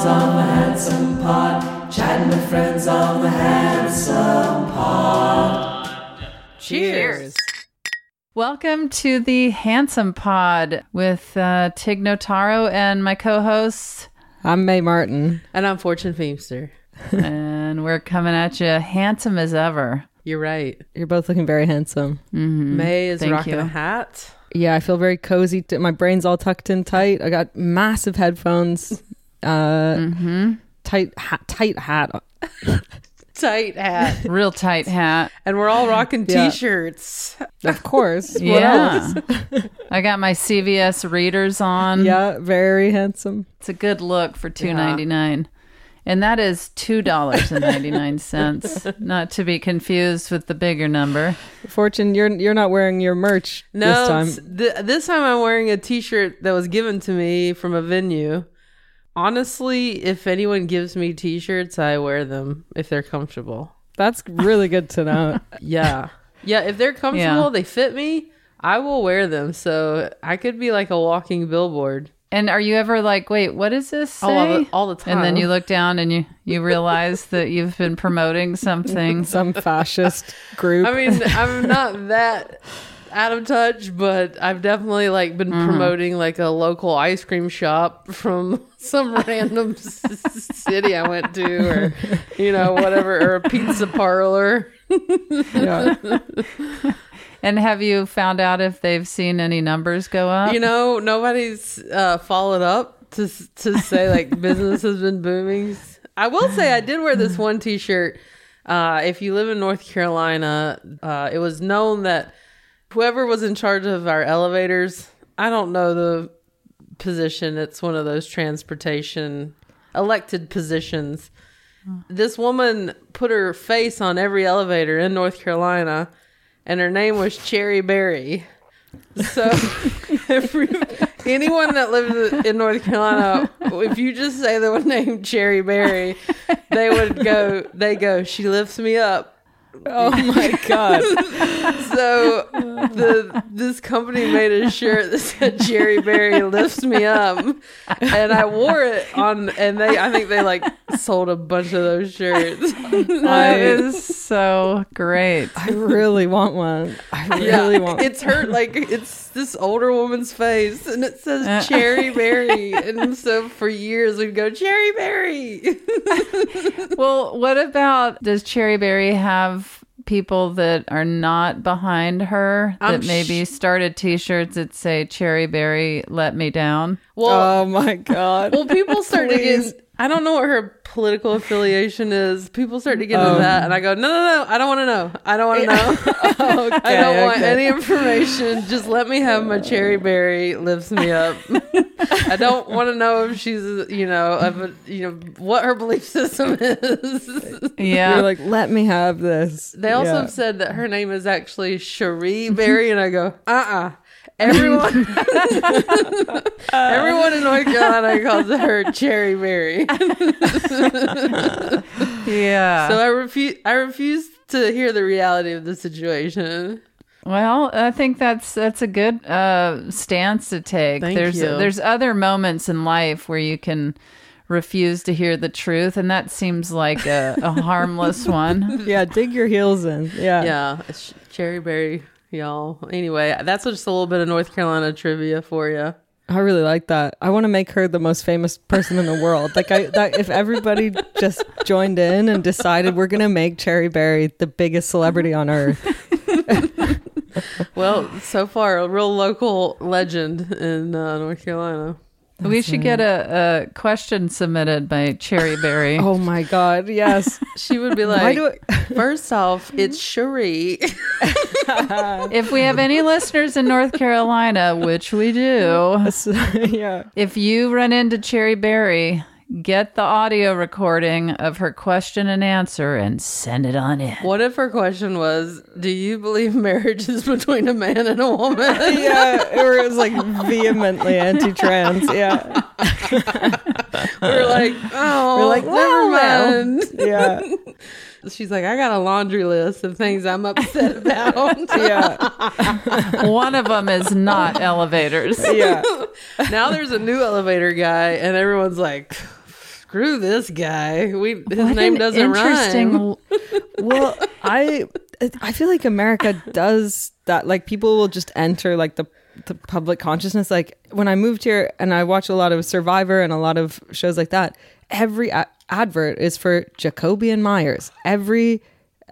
friends on the Handsome Pod. Chatting with friends on the Handsome Pod. Cheers. Welcome to the Handsome Pod with uh, Tig Notaro and my co-hosts, I'm Mae Martin. And I'm Fortune Feimster. and we're coming at you handsome as ever. You're right. You're both looking very handsome. Mae is Thank rocking you. a hat. Yeah, I feel very cozy. T- My brain's all tucked in tight. I got massive headphones. Uh, Mm-hmm. tight hat, tight hat. Tight hat. Real tight hat. and we're all rocking Yeah. t-shirts. Of course. What yeah. else? I got my CVS readers on. Yeah, very handsome. It's a good look for two ninety nine. And that is two dollars and ninety nine cents. Not to be confused with the bigger number. Fortune, you're you're not wearing your merch No, this time. th- this time I'm wearing a t-shirt that was given to me from a venue. Honestly, if anyone gives me t-shirts, I wear them if they're comfortable. That's really good to know. Yeah. yeah, if they're comfortable, Yeah. they fit me, I will wear them. So I could be like a walking billboard. And are you ever like, wait, what does this say? All the- all the And then you look down and you you realize that you've been promoting something. Some fascist group. I mean, I'm not that out of touch, but I've definitely like been Mm-hmm. promoting like a local ice cream shop from some random s- city I went to, or you know, whatever, or a pizza parlor. yeah. And have you found out if they've seen any numbers go up? You know, nobody's uh, followed up to to say like business has been booming. I will say I did wear this one T-shirt. Uh, if you live in North Carolina, uh, it was known that whoever was in charge of our elevators, I don't know the position. It's one of those transportation elected positions. This woman put her face on every elevator in North Carolina, and her name was Cherry Berry. So, every, anyone that lives in North Carolina, if you just say the name Cherry Berry, they would go. They go. She lifts me up. Oh my god. So the this company made a shirt that said Cherry Berry lifts me up, and I wore it on. And they, I think they like sold a bunch of those shirts. that is so great. I really want one. I really Yeah, want. it's her like it's this older woman's face, and it says uh. Cherry Berry. And so for years we'd go Cherry Berry. Well, what about does Cherry Berry have people that are not behind her that I'm sh- maybe started t-shirts that say Cherry Berry let me down? well, oh my god. well, people started to Please. get. I don't know what her political affiliation is. People start to get into that, and I go, no, no, no, I don't want to know. I don't want to know. okay, I don't want any information. Just let me have my cherry berry lifts me up. I don't want to know if she's, you know, of a, you know what her belief system is. Yeah. You're like, let me have this. They also Yeah. have said that her name is actually Cherie Berry, and I go, uh uh Everyone, everyone in North Carolina calls her Cherry Berry. yeah. So I refuse. I refuse to hear the reality of the situation. Well, I think that's that's a good uh, stance to take. Thank there's you. there's other moments in life where you can refuse to hear the truth, and that seems like a, a harmless one. Yeah, dig your heels in. Yeah. Yeah, it's Cherry Berry, y'all. Anyway, that's just a little bit of North Carolina trivia for you. I really like that. I want to make her the most famous person in the world. Like I that if everybody just joined in and decided we're going to make Cherry Berry the biggest celebrity on earth. Well, so far, a real local legend in uh, North Carolina. We should get a, a question submitted by Cherry Berry. Oh my god, yes. She would be like, do I, first off, it's hmm? Cherie. If we have any listeners in North Carolina, which we do, yeah. if you run into Cherry Berry, get the audio recording of her question and answer and send it on in. what if her question was, Do you believe marriage is between a man and a woman? Yeah, or it was like vehemently anti-trans. Yeah, We're like, Oh, We're like, never well, well." mind. yeah, She's like, I got a laundry list of things I'm upset about. yeah, One of them is not elevators. yeah. now there's a new elevator guy, and everyone's like, screw this guy. We his What name doesn't run. interesting rhyme. Well, I I feel like America does that. Like people will just enter like the the public consciousness. Like when I moved here and I watch a lot of Survivor and a lot of shows like that. Every a- advert is for Jacoby and Meyers. Every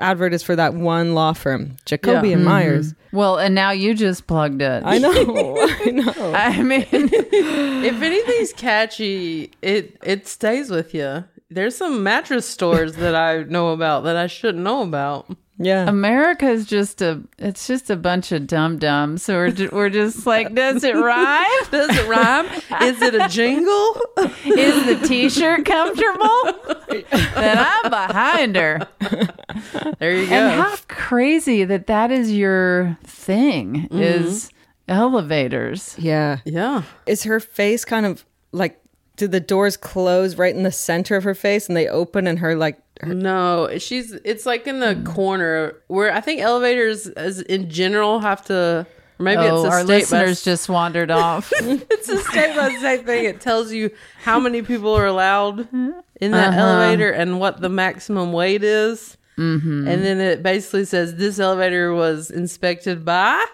advert is for that one law firm, Jacoby Yeah. and mm-hmm. Meyers. Well, and now you just plugged it. I know, I know. I mean, If anything's catchy, it it stays with you. There's some mattress stores that I know about that I shouldn't know about. Yeah, America is just a it's just a bunch of dum dums. So we're, ju- we're just like, does it rhyme? Does it rhyme? Is it a jingle? Is the t shirt comfortable? then I'm behind her. There you go. And how crazy that that is your thing mm-hmm. is elevators. yeah. yeah. Is her face kind of like? Did the doors close right in the center of her face and they open and her like No, she's it's like in the corner where I think elevators as in general have to or maybe oh, it's a our state listeners by, just wandered off. it's a state by state thing. It tells you how many people are allowed in that Uh-huh. elevator and what the maximum weight is. Mm-hmm. And then it basically says this elevator was inspected by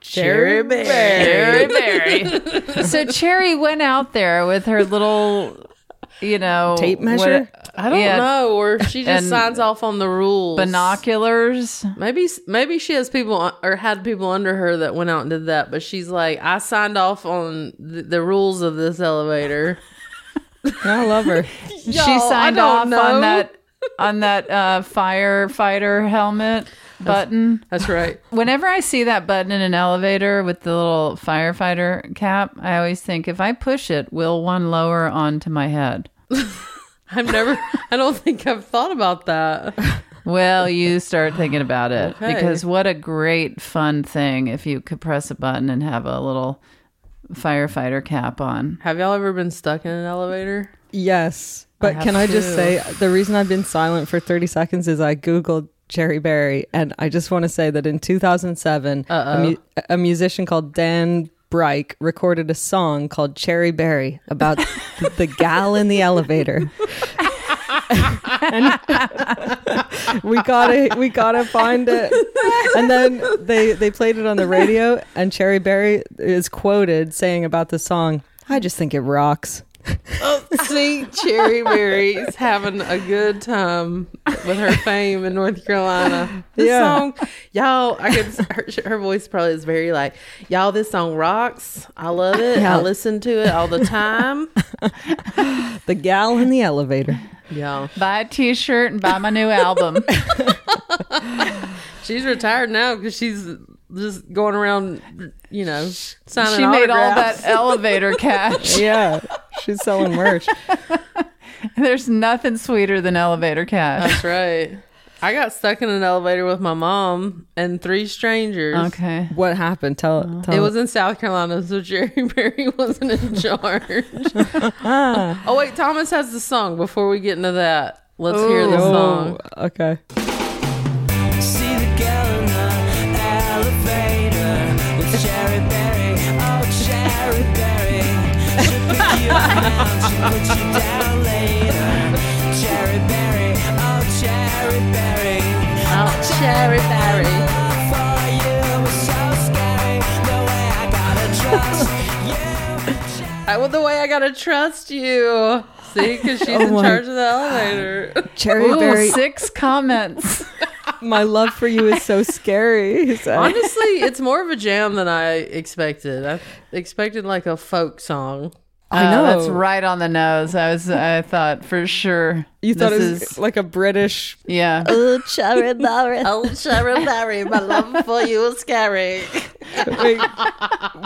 Cherry Berry. Cherry Berry. so Cherry went out there with her little, you know, Tape what- measure? I don't Yeah. know, or she just signs off on the rules. binoculars. Maybe maybe she has people or had people under her that went out and did that, but she's like, I signed off on the, the rules of this elevator. I love her. she signed off know. on that on that uh, firefighter helmet button. That's right. Whenever I see that button in an elevator with the little firefighter cap, I always think if I push it, will one lower onto my head? I've never. I don't think I've thought about that. Well, you start thinking about it Okay. because what a great fun thing if you could press a button and have a little firefighter cap on. Have y'all ever been stuck in an elevator? Yes. But have can I just too. say the reason I've been silent for 30 seconds is I Googled Cherry Berry. And I just want to say that in 2007, a, mu- a musician called Dan Breik recorded a song called Cherry Berry about the, the gal in the elevator. And we gotta we gotta find it and then they they played it on the radio and cherry berry is quoted saying about the song i just think it rocks Oh, see, Cherry Berry's having a good time with her fame in North Carolina. This Yeah. song, y'all, I could. Her, her voice probably is very like, y'all. This song rocks. I love it. Yeah. I listen to it all the time. the gal in the elevator Yeah, Buy a t shirt and buy my new album. she's retired now because she's just going around, you know, signing. she made all that elevator cash. yeah she's selling merch There's nothing sweeter than elevator cash. That's right. I got stuck in an elevator with my mom and three strangers. Okay. what happened tell, uh-huh. tell It was in South Carolina, so Cherry Berry wasn't in charge. oh wait, Thomas has the song. Before we get into that, let's hear the oh, song. oh okay pick she'll put you down later. Cherry Berry. Oh, Cherry Berry. Oh, Cherry Berry. For you was so scary. The way I gotta trust you. The way I gotta trust you. See, because she's oh in my- charge of the elevator. Cherry Ooh, berry. six comments. My love for you is so scary. he said. Honestly, it's more of a jam than I expected. I expected like a folk song. I Oh, know. that's right on the nose. I was. I thought for sure. You thought this it was is like a British. yeah. Oh, cherry berry. Oh, Sharon Barry, my love for you is scary. Wait,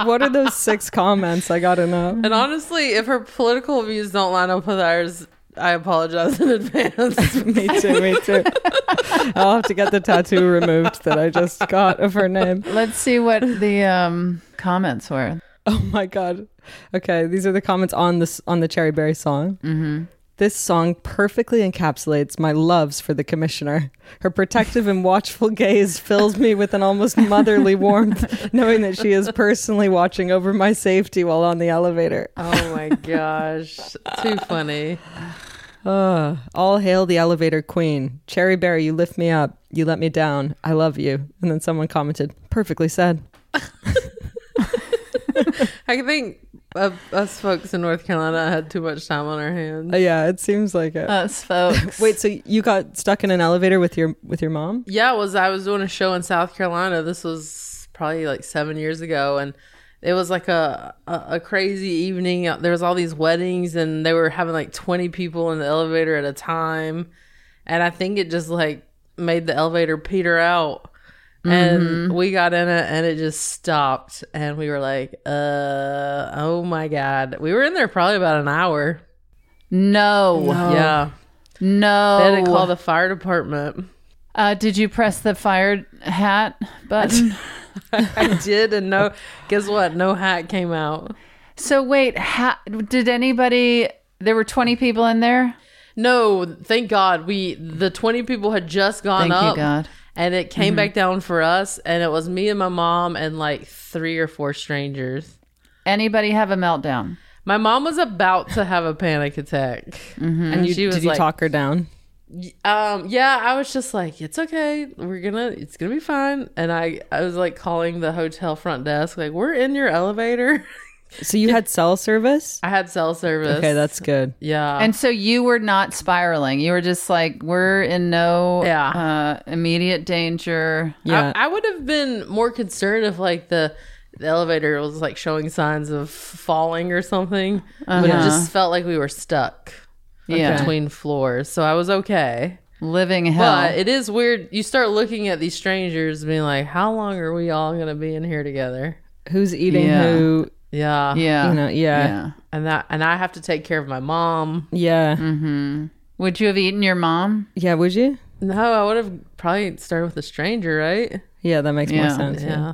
what are those six comments? I gotta know. And honestly, if her political views don't line up with ours, I apologize in advance. me too. Me too. I'll have to get the tattoo removed that I just got of her name. Let's see what the um, comments were. Oh my god. Okay, these are the comments on this on the Cherry Berry song. Mm-hmm. This song perfectly encapsulates my loves for the commissioner. Her protective and watchful gaze fills me with an almost motherly warmth, knowing that she is personally watching over my safety while on the elevator. oh my gosh. Too funny. Uh, all hail the elevator queen. Cherry Berry, you lift me up. You let me down. I love you. And then someone commented, perfectly said. I think uh, us folks in North Carolina had too much time on our hands. Uh, yeah, it seems like it. Us folks. Wait, so you got stuck in an elevator with your with your mom? Yeah, it was I was doing a show in South Carolina. This was probably like seven years ago, and it was like a, a a crazy evening. There was all these weddings, and they were having like twenty people in the elevator at a time, and I think it just like made the elevator peter out. And we got in it and it just stopped and we were like, uh oh my god. We were in there probably about an hour. no, Yeah. no. They had to call the fire department. uh, did you press the fire hat button? I did, and no, guess what? No hat came out. so wait, ha- did anybody? There were twenty people in there. No, thank God. We the twenty people had just gone up. Thank up, you, God. And it came back down for us, and it was me and my mom and like three or four strangers. Anybody have a meltdown? My mom was about to have a panic attack, and You, she was did you like, talk her down? Um, yeah, I was just like, it's okay. We're gonna, it's gonna be fine. And I, I was like calling the hotel front desk, like, we're in your elevator. So you had cell service? I had cell service. Okay, that's good. yeah. And so you were not spiraling. You were just like, we're in no Yeah. uh, immediate danger. Yeah. I, I would have been more concerned if like the the elevator was like showing signs of falling or something, but it Uh-huh. just felt like we were stuck Yeah. between floors. So I was okay. Living hell. But it is weird. You start looking at these strangers, being like, "How long are we all gonna be in here together?" Who's eating Yeah. who? Yeah, yeah. You know, yeah. yeah. and that and I have to take care of my mom. Yeah. Mm-hmm. Would you have eaten your mom? Yeah, would you? No, I would have probably started with a stranger, right? Yeah, that makes more sense. Yeah. Yeah.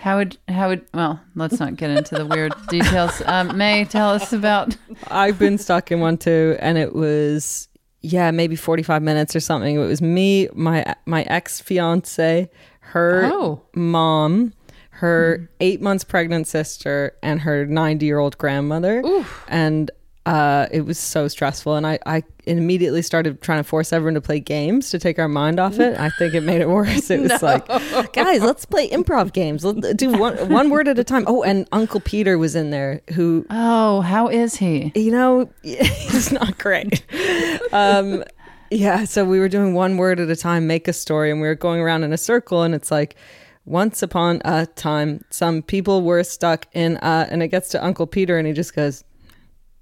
How would how would well, let's not get into the weird details. Um, Mae, tell us about I've been stuck in one too, and it was yeah, maybe forty five minutes or something. It was me, my my ex fiance, her Oh. mom, her eight months pregnant sister, and her ninety year old grandmother, and. Uh, it was so stressful, and I, I immediately started trying to force everyone to play games to take our mind off it. I think it made it worse. It was like, guys, let's play improv games. Let's do one one word at a time. Oh, and Uncle Peter was in there, who Oh, how is he? you know, it's not great. um, yeah, so we were doing one word at a time, make a story, and we were going around in a circle, and it's like, once upon a time, some people were stuck in, uh, and it gets to Uncle Peter, and he just goes,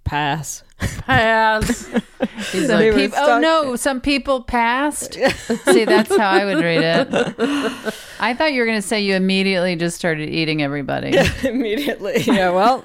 pass. Pass. He's like, Peop- oh no, some people passed. See, that's how I would read it. I thought you were going to say you immediately just started eating everybody. Immediately. Yeah, well,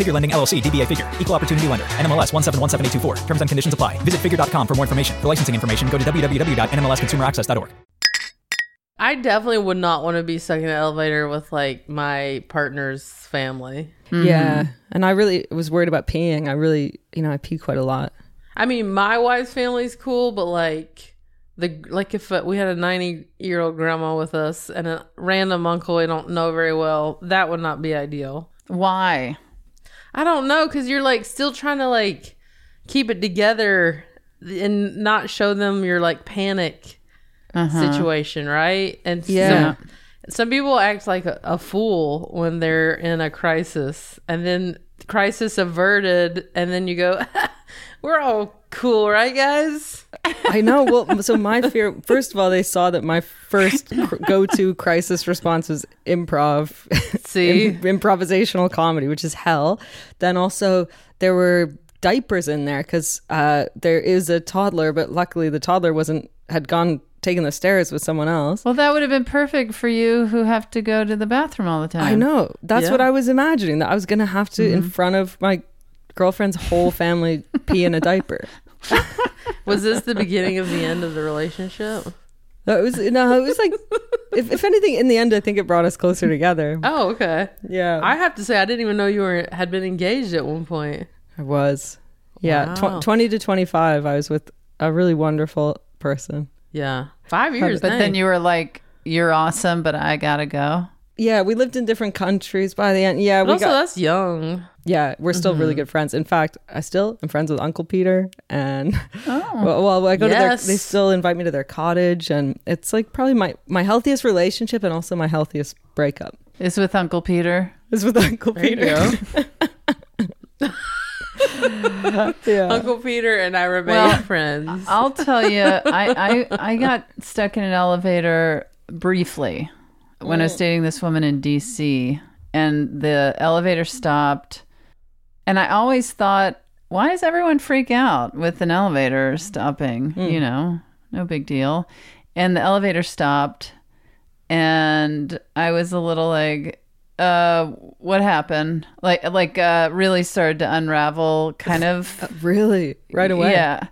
Figure Lending LLC, DBA Figure, Equal Opportunity Lender, NMLS 1717824. Terms and conditions apply. Visit figure.com for more information. For licensing information, go to www.nmlsconsumeraccess.org. I definitely would not want to be stuck in an elevator with like my partner's family. Yeah. And I really was worried about peeing. I really, you know, I pee quite a lot. I mean, my wife's family's cool, but like the like if uh, we had a 90 year old grandma with us and a random uncle we don't know very well, that would not be ideal. Why? I don't know because you're like still trying to like keep it together and not show them your like panic uh-huh. situation, right? And Yeah. some, some people act like a, a fool when they're in a crisis, and then crisis averted, and then you go, "We're all cool, right, guys?" I know. Well, so my fear, first of all, they saw that my first cr- go to crisis response was improv. See? Im- improvisational comedy, which is hell. Then also, there were diapers in there because uh, there is a toddler, but luckily the toddler wasn't, had gone, taken the stairs with someone else. Well, that would have been perfect for you who have to go to the bathroom all the time. I know. That's Yeah. what I was imagining, that I was going to have to, in front of my girlfriend's whole family, pee in a diaper. Was this the beginning of the end of the relationship? That was no, it was like if, if anything, in the end, I think it brought us closer together. Oh, okay. Yeah, I have to say, I didn't even know you were had been engaged at one point. I was. Yeah, Wow. tw- twenty to twenty five. I was with a really wonderful person. Yeah, five years. But dang. then you were like, "You're awesome, but I gotta go." Yeah, we lived in different countries by the end. Yeah, But we also, got. that's young. Yeah, we're still really Mm-hmm. good friends. In fact, I still am friends with Uncle Peter, and well, well, I go to their. Oh. They still invite me to their cottage, and it's like probably my my healthiest relationship, and also my healthiest breakup Is with Uncle Peter. is with Uncle There Peter. go. yeah. Uncle Peter and I remain Well, friends. I'll tell you, I, I I got stuck in an elevator briefly when I was dating this woman in DC, and the elevator stopped, and I always thought, why does everyone freak out with an elevator stopping? You know, no big deal. And the elevator stopped, and I was a little like, uh, what happened? Like, like, uh, really started to unravel, kind of. really, right away. Yeah.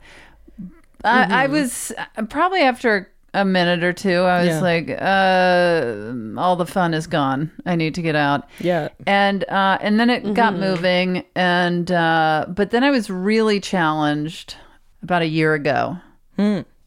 I, I was uh, probably after a minute or two, I was Yeah. like, uh, all the fun is gone. I need to get out. Yeah. And uh, and then it got moving, and uh, but then I was really challenged about a year ago.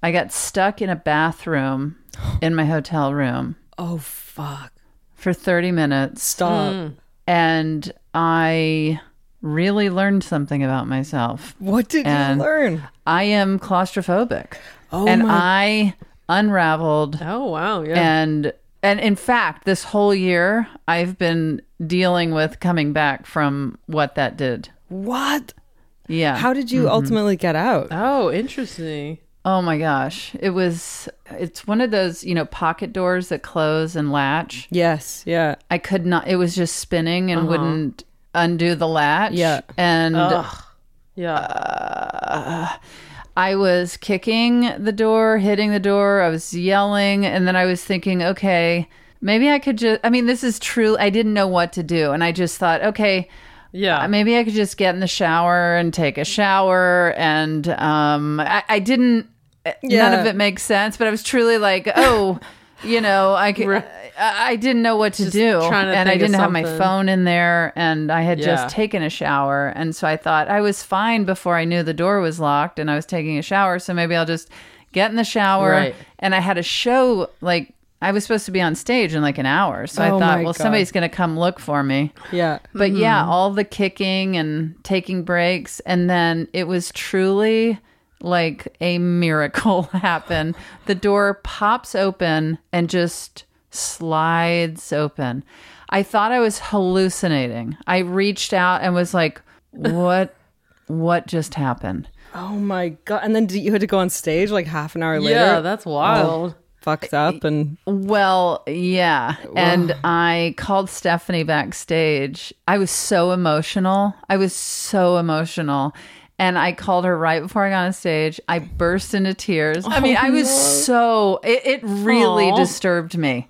I got stuck in a bathroom in my hotel room Oh fuck! for thirty minutes, Stop. and I really learned something about myself. What did And- you learn? I am claustrophobic. Oh and my- I unraveled oh wow, yeah. and and in fact this whole year I've been dealing with coming back from what that did. What? Yeah. How did you mm-hmm. ultimately get out? oh, interesting. oh my gosh. It was it's one of those, you know, pocket doors that close and latch. Yes. Yeah. I could not it was just spinning and uh-huh. wouldn't undo the latch. Yeah. And Yeah. Uh, I was kicking the door, hitting the door, I was yelling, and then I was thinking, okay, maybe I could just I mean, this is true. I didn't know what to do. And I just thought, okay, yeah. uh, maybe I could just get in the shower and take a shower. And um, I, I didn't, none of it makes sense, but I was truly like, oh, you know, I, could, I, I didn't know what to Just do. to and I didn't have my phone in there. And I had Yeah. just taken a shower. And so I thought I was fine before I knew the door was locked and I was taking a shower. So maybe I'll just get in the shower. Right. And I had a show like, I was supposed to be on stage in like an hour. So I Oh thought, well, God. somebody's going to come look for me. Yeah. But mm-hmm. yeah, all the kicking and taking breaks. And then it was truly like a miracle happen. The door pops open and just slides open. I thought I was hallucinating. I reached out and was like, what what just happened? Oh my god! And then you had to go on stage like half an hour later. yeah, that's oh, wild. fucked up and Well, yeah. And I called Stephanie backstage. I was so emotional. I was so emotional. And I called her right before I got on stage. I burst into tears. I mean, I was so, it, it really Aw. disturbed me.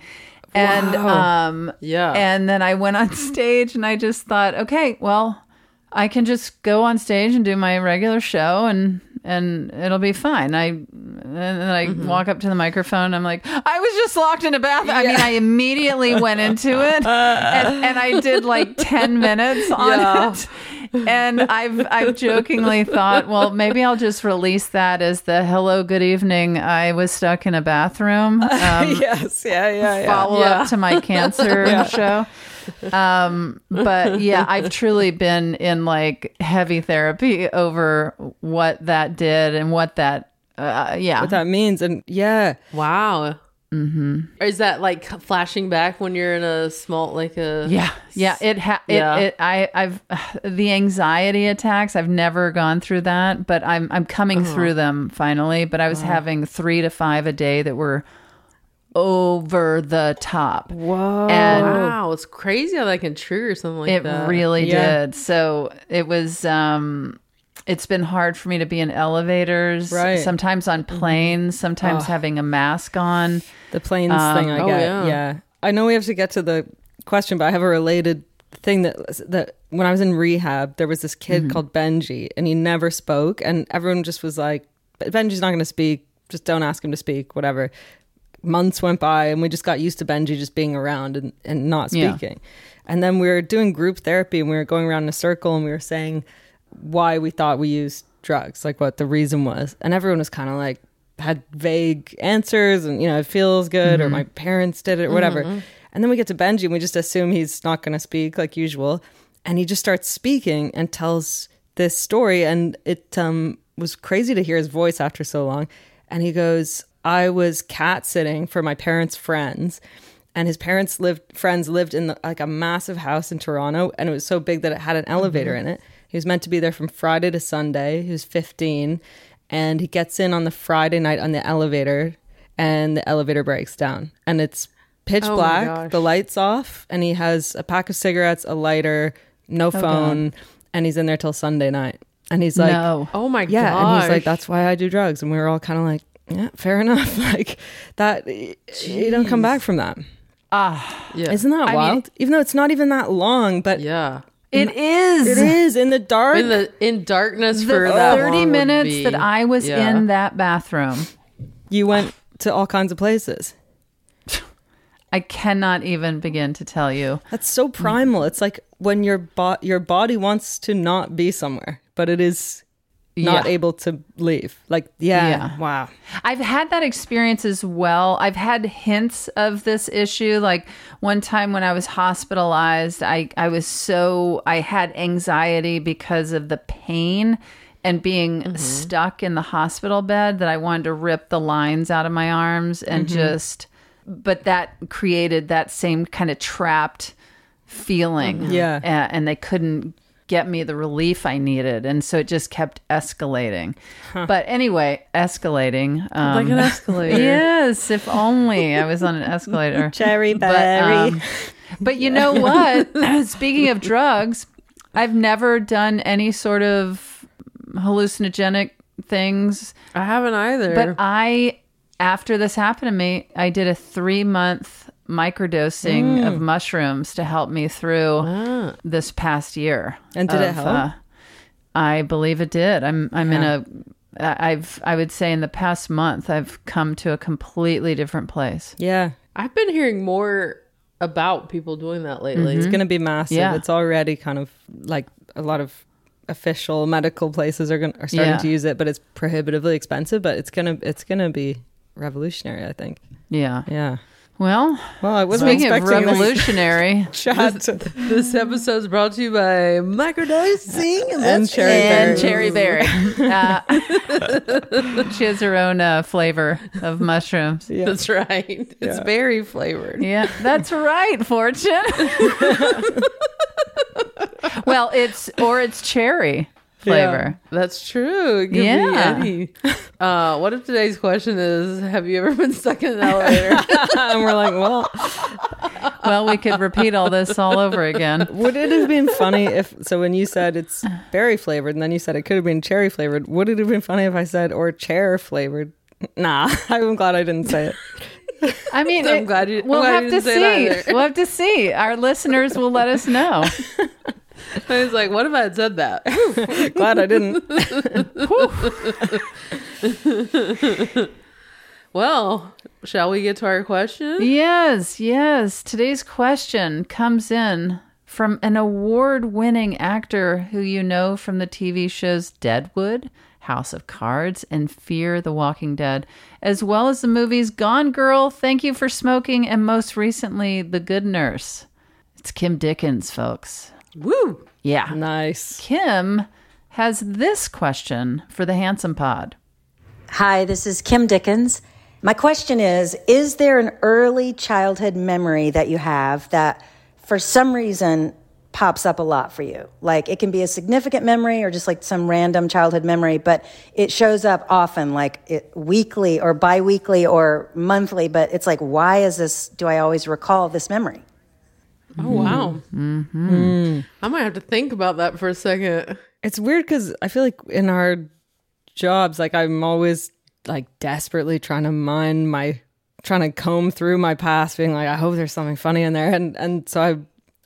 And, um, Yeah. And then I went on stage and I just thought, okay, well, I can just go on stage and do my regular show and and it'll be fine. I and then I Mm-hmm. walk up to the microphone. I'm like, I was just locked in a bathroom. I mean, I immediately went into it, and, and I did like ten minutes on Yeah. it. And I've I've jokingly thought, well, maybe I'll just release that as the hello, good evening. I was stuck in a bathroom. Um, yes, yeah, yeah, yeah. follow Yeah. up to my cancer show. Um, but yeah, I've truly been in like heavy therapy over what that did and what that, uh, yeah. what that means. And yeah, Wow. Mm-hmm. Is that like flashing back when you're in a small, like a yeah, yeah, it ha- it, Yeah. it I I've the anxiety attacks. I've never gone through that, but I'm I'm coming through them finally. But I was having three to five a day that were over the top. Whoa! And Wow, it's crazy how that can trigger something like it that. really Yeah. did so it was um it's been hard for me to be in elevators Right. sometimes on mm-hmm. planes sometimes having a mask on the planes um, thing I oh, get. yeah. yeah. I know we have to get to the question, but I have a related thing that that when I was in rehab, there was this kid mm-hmm. called Benji, and he never spoke, and everyone just was like, "Benji's not going to speak. Just don't ask him to speak. Whatever." Months went by, and we just got used to Benji just being around and, and not Yeah. speaking. And then we were doing group therapy, and we were going around in a circle, and we were saying why we thought we used drugs, like what the reason was. And everyone was kind of like, had vague answers and, you know, it feels good or mm-hmm. my parents did it or whatever. Mm-hmm. And then we get to Benji and we just assume he's not going to speak like usual. And he just starts speaking and tells this story. And it um, was crazy to hear his voice after so long. And he goes, I was cat sitting for my parents' friends and his parents lived friends lived in the, like a massive house in Toronto and it was so big that it had an elevator mm-hmm. in it. He was meant to be there from Friday to Sunday. He was 15 and he gets in on the Friday night on the elevator and the elevator breaks down and it's pitch Oh black, the lights off and he has a pack of cigarettes, a lighter, no phone and he's in there till Sunday night. And he's like no Oh my god!" yeah, gosh. and he's like, "That's why I do drugs," and we were all kind of like, "Yeah, fair enough." like that, you don't come back from that. Ah, yeah. Isn't that I mean- wild? Even though it's not even that long, but yeah. It is it is in the dark. In the in darkness the for that 30 long would minutes be- that i was yeah. in that bathroom you went to all kinds of places. i cannot even begin to tell you That's so primal. It's like when your bo- your body wants to not be somewhere, but it is not Yeah. able to leave. Like, yeah, Yeah. wow. I've had that experience as well. I've had hints of this issue. Like one time when I was hospitalized, I, I was so, I had anxiety because of the pain and being mm-hmm. stuck in the hospital bed that I wanted to rip the lines out of my arms and mm-hmm. just, but that created that same kind of trapped feeling. Yeah. A- and they couldn't get me the relief I needed. And so it just kept escalating. But anyway, escalating. Um, like an escalator. Yes, if only I was on an escalator. Cherry But, um, but you know what? Speaking of drugs, I've never done any sort of hallucinogenic things. I haven't either. But I, after this happened to me, I did a three month microdosing of mm. mushrooms to help me through ah. this past year. And did it help? uh, I believe it did. I'm I'm in a I've I would say in the past month I've come to a completely different place. yeah. I've been hearing more about people doing that lately. Mm-hmm. It's going to be massive. Yeah. It's already kind of like a lot of official medical places are going are starting Yeah. to use it, but it's prohibitively expensive. But it's gonna it's gonna be revolutionary. I think. Yeah. Yeah. Well, Well, I wasn't speaking of this revolutionary, chat. This episode is brought to you by microdosing and cherry and berries. cherry berry. Uh, she has her own uh, flavor of mushrooms. Yeah. That's right. It's Yeah. berry flavored. Yeah, that's right, Fortune. well, it's or it's cherry. Flavor. That's true. It could Yeah. be any. Uh, what if today's question is Have you ever been stuck in an elevator? and we're like, well, Well, we could repeat all this all over again. would it have been funny if? So when you said it's berry flavored, and then you said it could have been cherry flavored, would it have been funny if I said or chair flavored? Nah, I'm glad I didn't say it. I mean, I'm glad you- I'm we'll glad have you to didn't say see. We'll have to see. Our listeners will let us know. I was like, What if I had said that? Glad I didn't. well, shall we get to our question? Yes, yes. Today's question comes in from an award winning actor who you know from the TV shows Deadwood, House of Cards, and Fear the Walking Dead, as well as the movies Gone Girl, Thank You for Smoking, and most recently, The Good Nurse. It's Kim Dickens, folks. Woo! Yeah. Nice. Kim has this question for the Handsome Pod. Hi, this is Kim Dickens. My question is Is there an early childhood memory that you have that for some reason pops up a lot for you? Like it can be a significant memory or just like some random childhood memory, but it shows up often, like it, weekly or bi weekly or monthly. But it's like, why is this? Do I always recall this memory? Oh, wow. Mm-hmm. I might have to think about that for a second. It's weird because I feel like in our jobs, like I'm always like desperately trying to mine my, trying to comb through my past, being like, I hope there's something funny in there, and and so I,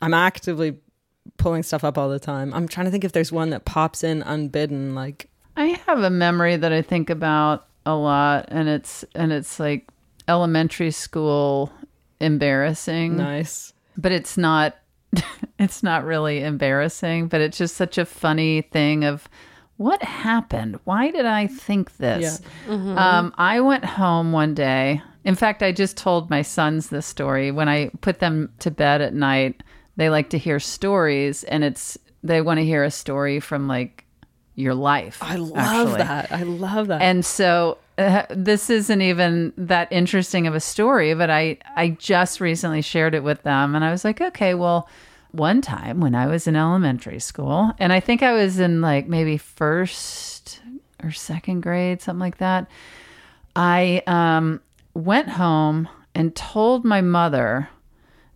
I'm actively pulling stuff up all the time. I'm trying to think if there's one that pops in unbidden, like I have a memory that I think about a lot and it's and it's like elementary school embarrassing. nice. But it's not it's not really embarrassing, but it's just such a funny thing of what happened? Why did I think this? Um, I went home one day. In fact, I just told my sons this story. When I put them to bed at night, they like to hear stories, and it's they want to hear a story from like your life. I love actually. that. I love that. And so uh, this isn't even that interesting of a story, but I I just recently shared it with them and I was like, "Okay, well, one time when I was in elementary school, and I think I was in like maybe first or second grade, something like that. I um went home and told my mother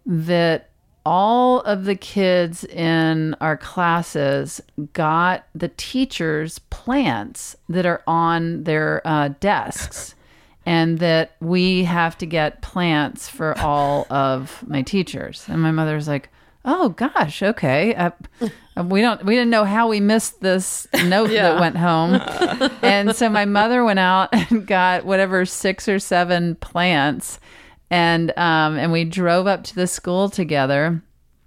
that all of the kids in our classes got the teachers' plants that are on their uh, desks, and that we have to get plants for all of my teachers. And my mother's like, "Oh gosh, okay." Uh, we don't. We didn't know how we missed this note Yeah. that went home, and so my mother went out and got whatever six or seven plants and um and we drove up to the school together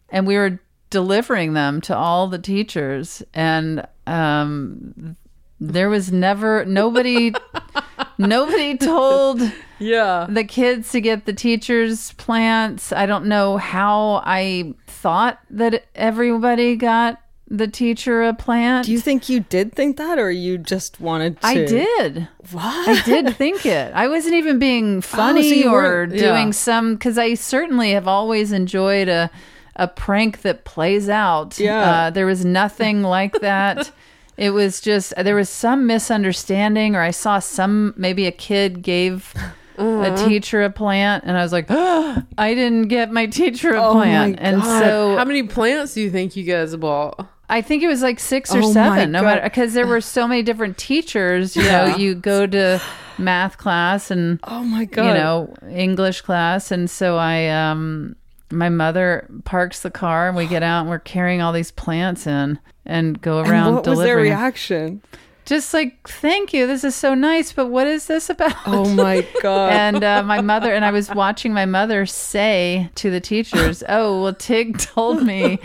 and we were delivering them to all the teachers and um there was never nobody nobody told Yeah. the kids to get the teachers plants i don't know how i thought that everybody got the teacher a plant Do you think you did think that, or you just wanted to? I did. What? I did think it. I wasn't even being funny Oh, so or weren't- doing yeah. some because I certainly have always enjoyed a a prank that plays out. Yeah. Uh, there was nothing like that. It was just there was some misunderstanding, or I saw some maybe a kid gave. A teacher a plant, and I was like, I didn't get my teacher a Oh my plant, and so How many plants do you think you guys bought? I think it was like six or Oh seven. No matter because there were so many different teachers. You know, you go to math class and Oh my god! you know English class, and so I um my mother parks the car and we get out and we're carrying all these plants in and go And around what was their reaction? Just like, thank you. This is so nice, but what is this about? Oh my god! and uh, my mother and I was watching my mother say to the teachers, "Oh, well, Tig told me,"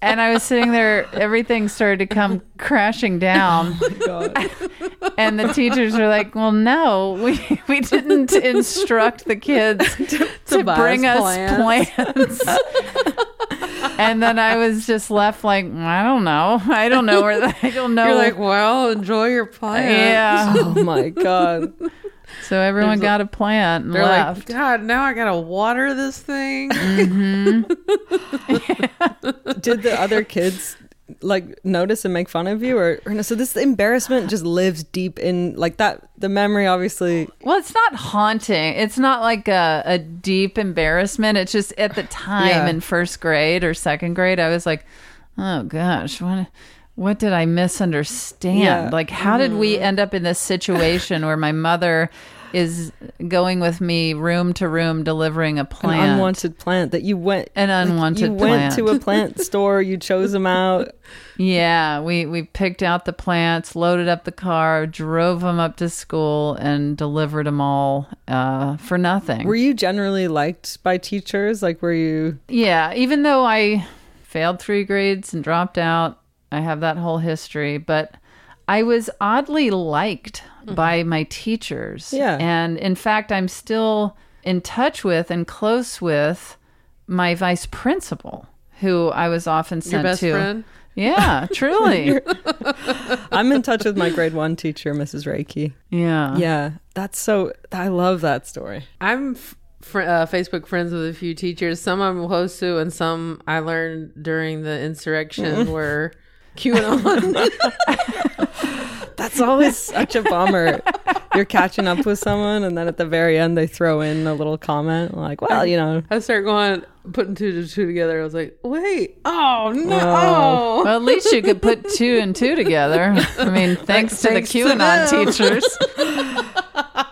and I was sitting there. Everything started to come crashing down, oh and the teachers were like, "Well, no, we we didn't instruct the kids to, buy bring us us plants." and then I was just left like, I don't know, I don't know where the, I don't know. You're like, well, enjoy your plants. yeah. oh my god! So everyone There's a- got a plant and They're left. like, God, now I gotta water this thing. Mm-hmm. Did the other kids like notice and make fun of you, or, or no? So this embarrassment just lives deep in like that. The memory, obviously. Well, it's not haunting. It's not like a, a deep embarrassment. It's just at the time Yeah. in first grade or second grade, I was like, oh gosh, what what did I misunderstand? Yeah. Like, how did we end up in this situation where my mother is going with me room to room delivering a An plant? unwanted plant that you went An like, unwanted you went to a plant store you chose them out Yeah, we we picked out the plants, loaded up the car, drove them up to school, and delivered them all uh, for nothing. were you generally liked by teachers like were you Yeah, even though I failed three grades and dropped out, I have that whole history, but I was oddly liked by my teachers. Yeah. And in fact, I'm still in touch with and close with my vice principal, who I was often Your sent best to. friend? Yeah, truly. i'm in touch with my grade one teacher mrs reiki yeah. yeah that's so i love that story I'm f- fr- uh, Facebook friends with a few teachers. Some I'm close to, and some I learned during the insurrection were QAnon. That's always such a bummer. You're catching up with someone, and then at the very end, they throw in a little comment like, well, you know. I start going, putting two to two together. I was like, wait, oh no. Well, at least you could put two and two together. I mean, thanks to the Thanks to QAnon teachers.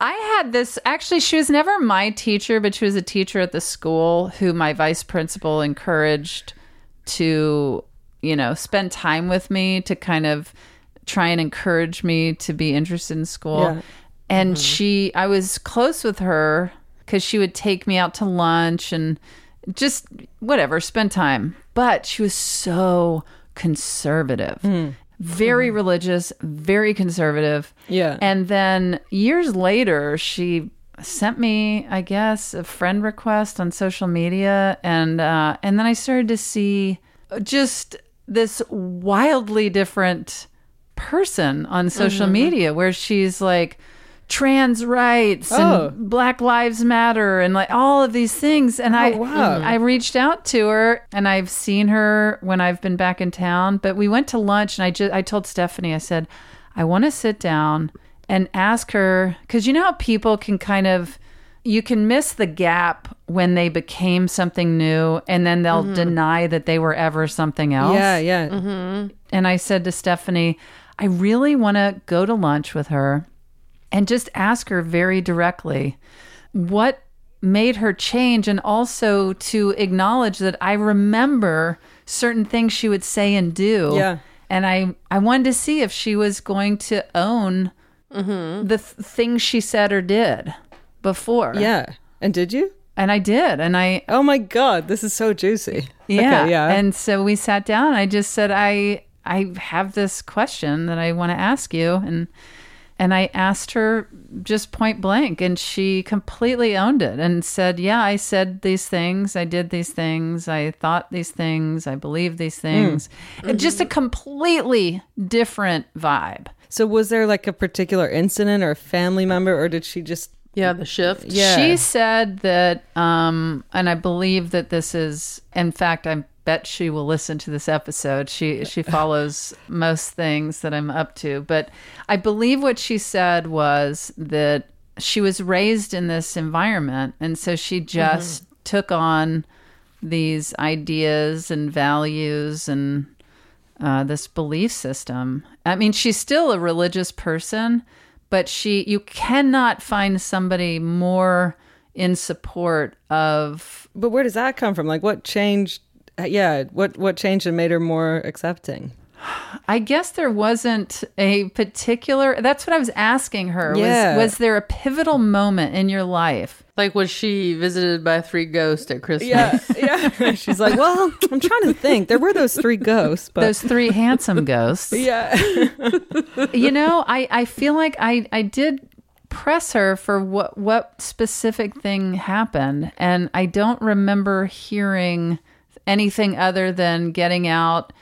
I had this actually, she was never my teacher, but she was a teacher at the school who my vice principal encouraged to, you know, spend time with me to kind of try and encourage me to be interested in school. Yeah. And mm-hmm. she, I was close with her because she would take me out to lunch and just whatever, spend time. But she was so conservative, mm. Very religious, very conservative. Yeah. And then years later, she sent me, I guess, a friend request on social media, and uh, and then I started to see just this wildly different person on social Mhm. media, where she's like trans rights Oh. and Black Lives Matter and like all of these things. And I wow. I reached out to her and I've seen her when I've been back in town. But we went to lunch and I just I told Stephanie, I said, I want to sit down and ask her because you know how people can kind of you can miss the gap when they became something new and then they'll Mhm. deny that they were ever something else. Yeah, yeah. Mm-hmm. And I said to Stephanie, I really want to go to lunch with her and just ask her very directly what made her change and also to acknowledge that I remember certain things she would say and do. Yeah. And I, I wanted to see if she was going to own mm-hmm. the th- things she said or did before. Yeah. And did you? And I did. And I, Oh my God, this is so juicy. yeah. Okay, yeah. And so we sat down and I just said, I I have this question that I want to ask you and and I asked her just point blank and she completely owned it and said, Yeah, I said these things, I did these things, I thought these things, I believe these things. And Just a completely different vibe. so was there like a particular incident or a family member, or did she just Yeah, the shift. Yeah. She said that, um, and I believe that this is, in fact, I bet she will listen to this episode. She she follows most things that I'm up to, but I believe what she said was that she was raised in this environment, and so she just took on these ideas and values and uh, this belief system. I mean, she's still a religious person, but she you cannot find somebody more in support of But where does that come from? Like, what changed? Uh, Yeah, what what changed and made her more accepting? I guess there wasn't a particular. That's what I was asking her. Yeah. Was, was there a pivotal moment in your life? Like was she visited by three ghosts at Christmas? Yeah, yeah. She's like, well, I'm trying to think. There were those three ghosts, but Those three handsome ghosts. yeah. you know, I, I feel like I, I did press her for what what specific thing happened, and I don't remember hearing anything other than getting out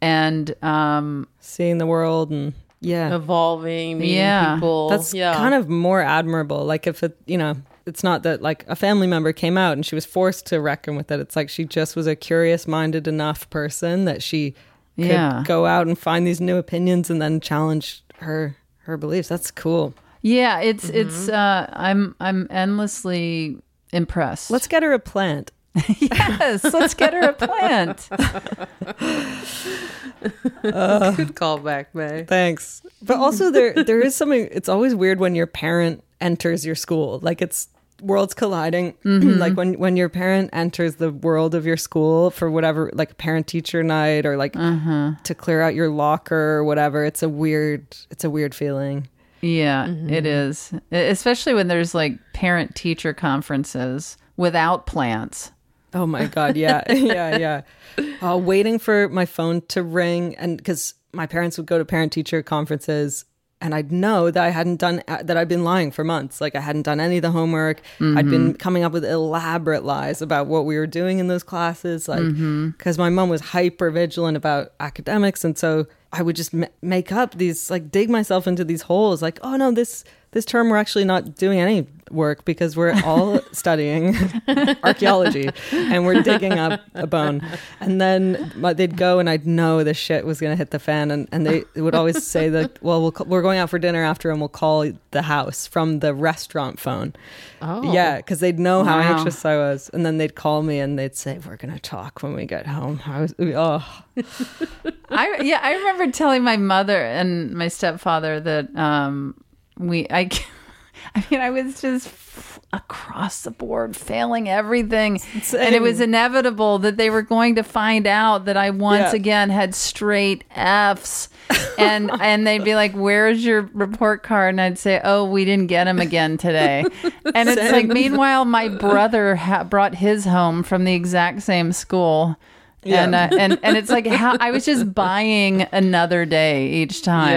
and um, seeing the world and yeah, evolving, meeting Yeah. people. That's yeah. kind of more admirable. Like if it, you know, it's not that like a family member came out and she was forced to reckon with it. It's like she just was a curious-minded enough person that she could Yeah. go out and find these new opinions and then challenge her her beliefs. That's cool. Yeah, it's it's uh I'm I'm endlessly impressed. Let's get her a plant. yes, let's get her a plant. Uh, Good callback, Mae. Thanks. But also there there is something it's always weird when your parent enters your school. Like it's worlds colliding. Mhm. like when when your parent enters the world of your school for whatever like parent teacher night or like to clear out your locker or whatever. It's a weird it's a weird feeling. Yeah, it is. Especially when there's like parent teacher conferences without plants. Oh my god, yeah, yeah, yeah. Uh, waiting for my phone to ring, and because my parents would go to parent teacher conferences, and I'd know that I hadn't done uh, that. I'd been lying for months. Like I hadn't done any of the homework. I'd been coming up with elaborate lies about what we were doing in those classes. Like because my mom was hyper vigilant about academics, and so I would just m- make up these like dig myself into these holes. Like oh no, this this term we're actually not doing any work because we're all studying archaeology and we're digging up a bone. And then they'd go and I'd know the shit was going to hit the fan. And, and they would always say that, well, we'll we're going out for dinner after and we'll call the house from the restaurant phone. Oh. Yeah, because they'd know how Wow. anxious I was. And then they'd call me and they'd say, we're going to talk when we get home. I was, oh, I yeah, I remember telling my mother and my stepfather that um we I I mean I was just across the board failing everything. And it was inevitable that they were going to find out that I once Yeah. again had straight Fs. And and they'd be like where's your report card? And I'd say oh we didn't get him again today. And it's like meanwhile my brother ha- brought his home from the exact same school Yeah. and uh, and and it's like how I was just buying another day each time.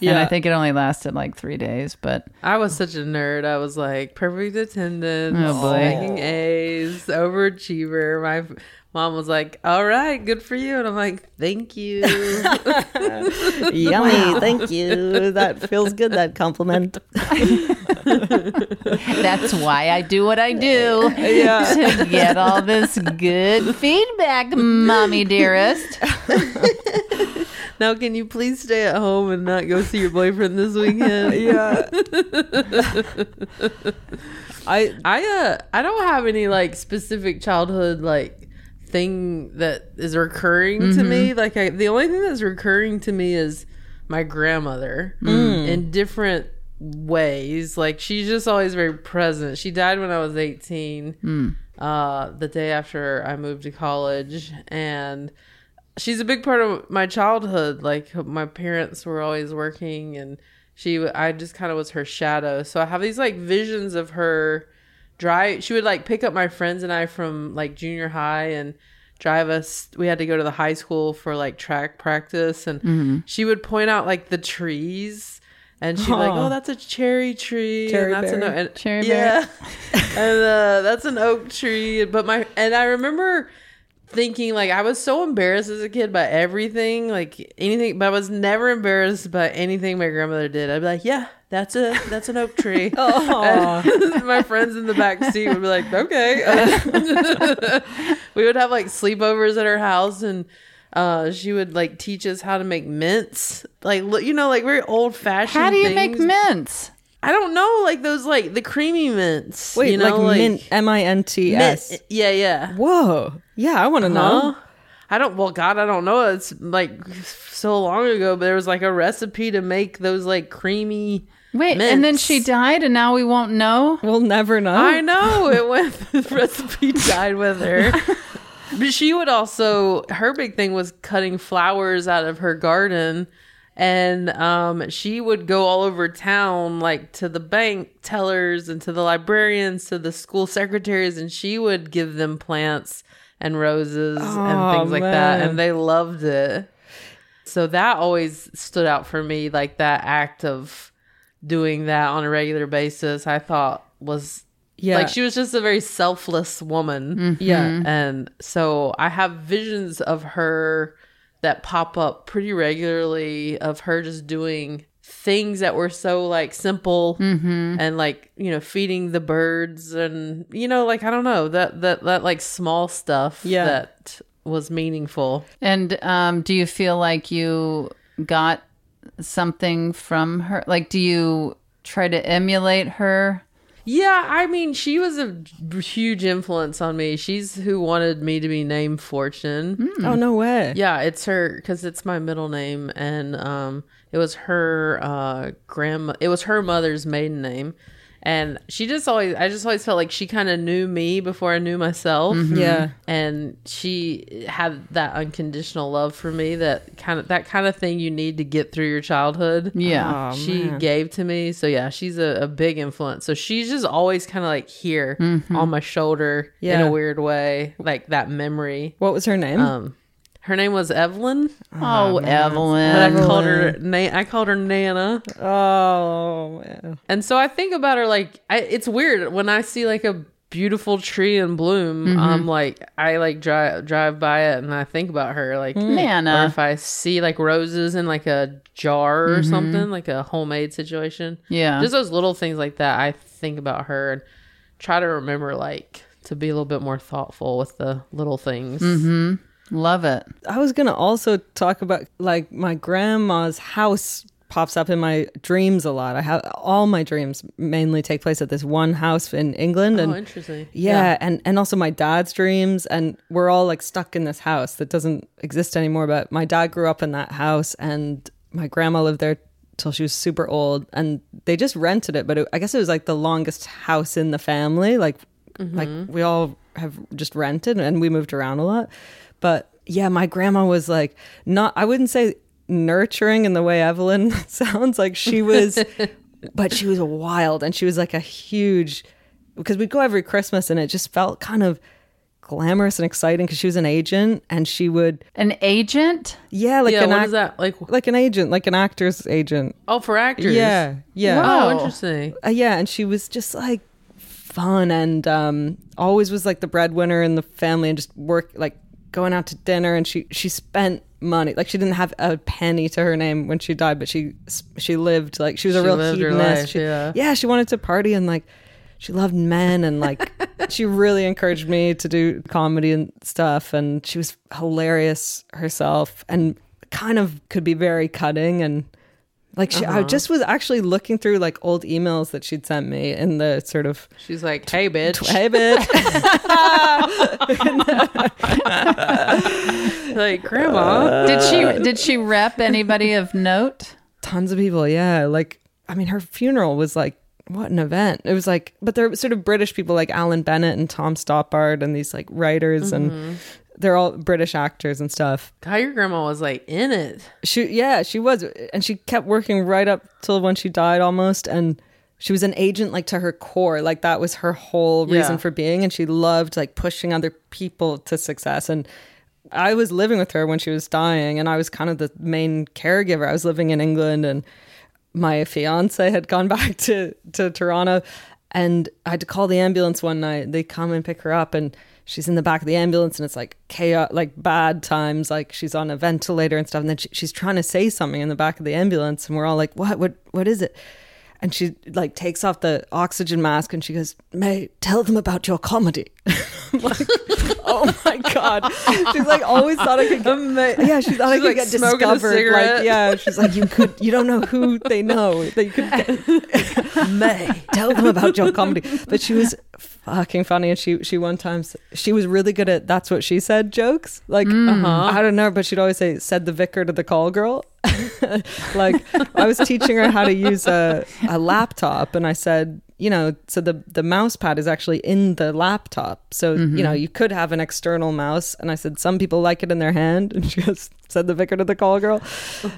Yeah. and I think it only lasted like three days, but I was such a nerd. I was like perfect attendance, Oh, boy. making A's, overachiever. My mom was like, "All right, good for you," and I'm like, "Thank you." yummy. Thank you. That feels good, that compliment. that's why I do what I do Yeah. to get all this good feedback, mommy dearest. now, can you please stay at home and not go see your boyfriend this weekend? yeah. I, I uh I don't have any like specific childhood like thing that is recurring to me. Mm-hmm. Like I, the only thing that's recurring to me is my grandmother mm. in different ways. Like she's just always very present. She died when I was 18. Mm. Uh the day after I moved to college and she's a big part of my childhood. Like my parents were always working and she I just kind of was her shadow. So I have these like visions of her drive she would like pick up my friends and I from like junior high and drive us we had to go to the high school for like track practice and she would point out like the trees and she'd be like, "Oh, that's a cherry tree, Cherry and that's an berry. and, Cherry yeah, and uh, that's an oak tree." But my and I remember thinking like I was so embarrassed as a kid by everything, like anything, but I was never embarrassed by anything my grandmother did. I'd be like, "Yeah, that's a that's an oak tree." My friends in the back seat would be like, "Okay." we would have like sleepovers at her house, and uh, she would like teach us how to make mints, like you know, like very old fashioned. How do you make mints? I don't know, like those like the creamy mints. wait, you know, like, mint, M I N T S. Yeah, yeah. Whoa. Yeah, I want to know. Huh? I don't. Well, God, I don't know. It's like so long ago, but there was like a recipe to make those like creamy. Wait, and then she died, and now we won't know. We'll never know. I know it went. The recipe died with her. But she would also her big thing was cutting flowers out of her garden and um she would go all over town like to the bank tellers and to the librarians to the school secretaries and she would give them plants and roses Oh, and things like that and they loved it. So that always stood out for me like that act of doing that on a regular basis I thought was Yeah. like she was just a very selfless woman. Yeah. And so I have visions of her that pop up pretty regularly of her just doing things that were so like simple and like you know feeding the birds and you know like i don't know that that that like small stuff Yeah. that was meaningful And um, do you feel like you got something from her? Like, do you try to emulate her? Yeah, I mean, she was a huge influence on me. She's who wanted me to be named Fortune. Oh no way. Yeah, it's her because it's my middle name, and um, it was her uh grandma. It was her mother's maiden name, and she just always. I just always felt like she kind of knew me before I knew myself. Yeah. and she had that unconditional love for me. That kind of that kind of thing you need to get through your childhood. Yeah. Oh, she man. gave to me. So yeah, she's a, a big influence. So she's just always kind of like here on my shoulder in a weird way, like that memory. What was her name? Um, her name was Evelyn. Oh, oh But I Evelyn. called her Na- I called her Nana. oh man. And so I think about her like I, it's weird when I see like a beautiful tree in bloom. I'm like I like drive drive by it and I think about her like mm. Or Nana. if I see like roses in like a jar or mm-hmm. something like a homemade situation. Yeah. Just those little things like that. I think about her and try to remember like to be a little bit more thoughtful with the little things. Mm-hmm. Love it. I was gonna also talk about like my grandma's house pops up in my dreams a lot. I have all my dreams mainly take place at this one house in England, Oh, interesting. yeah, and and also my dad's dreams, and we're all like stuck in this house that doesn't exist anymore. But my dad grew up in that house, and my grandma lived there till she was super old, and they just rented it. But it, I guess it was like the longest house in the family. Like like mm-hmm. we all have just rented, and we moved around a lot. But yeah, my grandma was like not. I wouldn't say nurturing in the way Evelyn sounds like she was but she was wild and she was like a huge because we'd go every christmas and it just felt kind of glamorous and exciting because she was an agent and she would An agent? yeah like yeah, an what act- is that? Like like an agent like an actor's agent oh for actors. yeah yeah Oh, Wow. interesting. uh, yeah and she was just like fun and um always was like the breadwinner in the family and just work like going out to dinner and she she spent money like she didn't have a penny to her name when she died but she she lived like she was a She real hedonist life, she, yeah. yeah she wanted to party and like she loved men and like she really encouraged me to do comedy and stuff and she was hilarious herself and kind of could be very cutting and like she, Uh-huh. I just was actually looking through like old emails that she'd sent me in the sort of She's like, hey, bitch. hey bitch like, grandma. Did she did she rep anybody of note? tons of people yeah like I mean her funeral was like what an event it was like but there were sort of British people like Alan Bennett and Tom Stoppard and these like writers Mm-hmm. and they're all British actors and stuff God, your grandma was like in it. She yeah, she was and she kept working right up till when she died almost and she was an agent like to her core. Like that was her whole reason Yeah. for being and she loved like pushing other people to success and I was living with her when she was dying and I was kind of the main caregiver. I was living in England and my fiance had gone back to to Toronto and I had to call the ambulance one night. They come and pick her up and she's in the back of the ambulance and it's like chaos like bad times like she's on a ventilator and stuff and then she, she's trying to say something in the back of the ambulance and we're all like what what what is it? And she like takes off the oxygen mask and she goes Mae tell them about your comedy. Like oh my god. She's like always thought i could get yeah she thought i could like, get discovered like yeah she's like you could you don't know who they know that you could get Mae tell them about your comedy. But she was fucking funny. And she she one time she was really good at that's what she said jokes. Like Uh-huh. i don't know but she'd always say said the vicar to the call girl. Like i was teaching her how to use a, a laptop and i said you know, so the the mouse pad is actually in the laptop. So Mm-hmm. you know, you could have an external mouse. And I said, some people like it in their hand, and she goes, said the vicar to the call girl.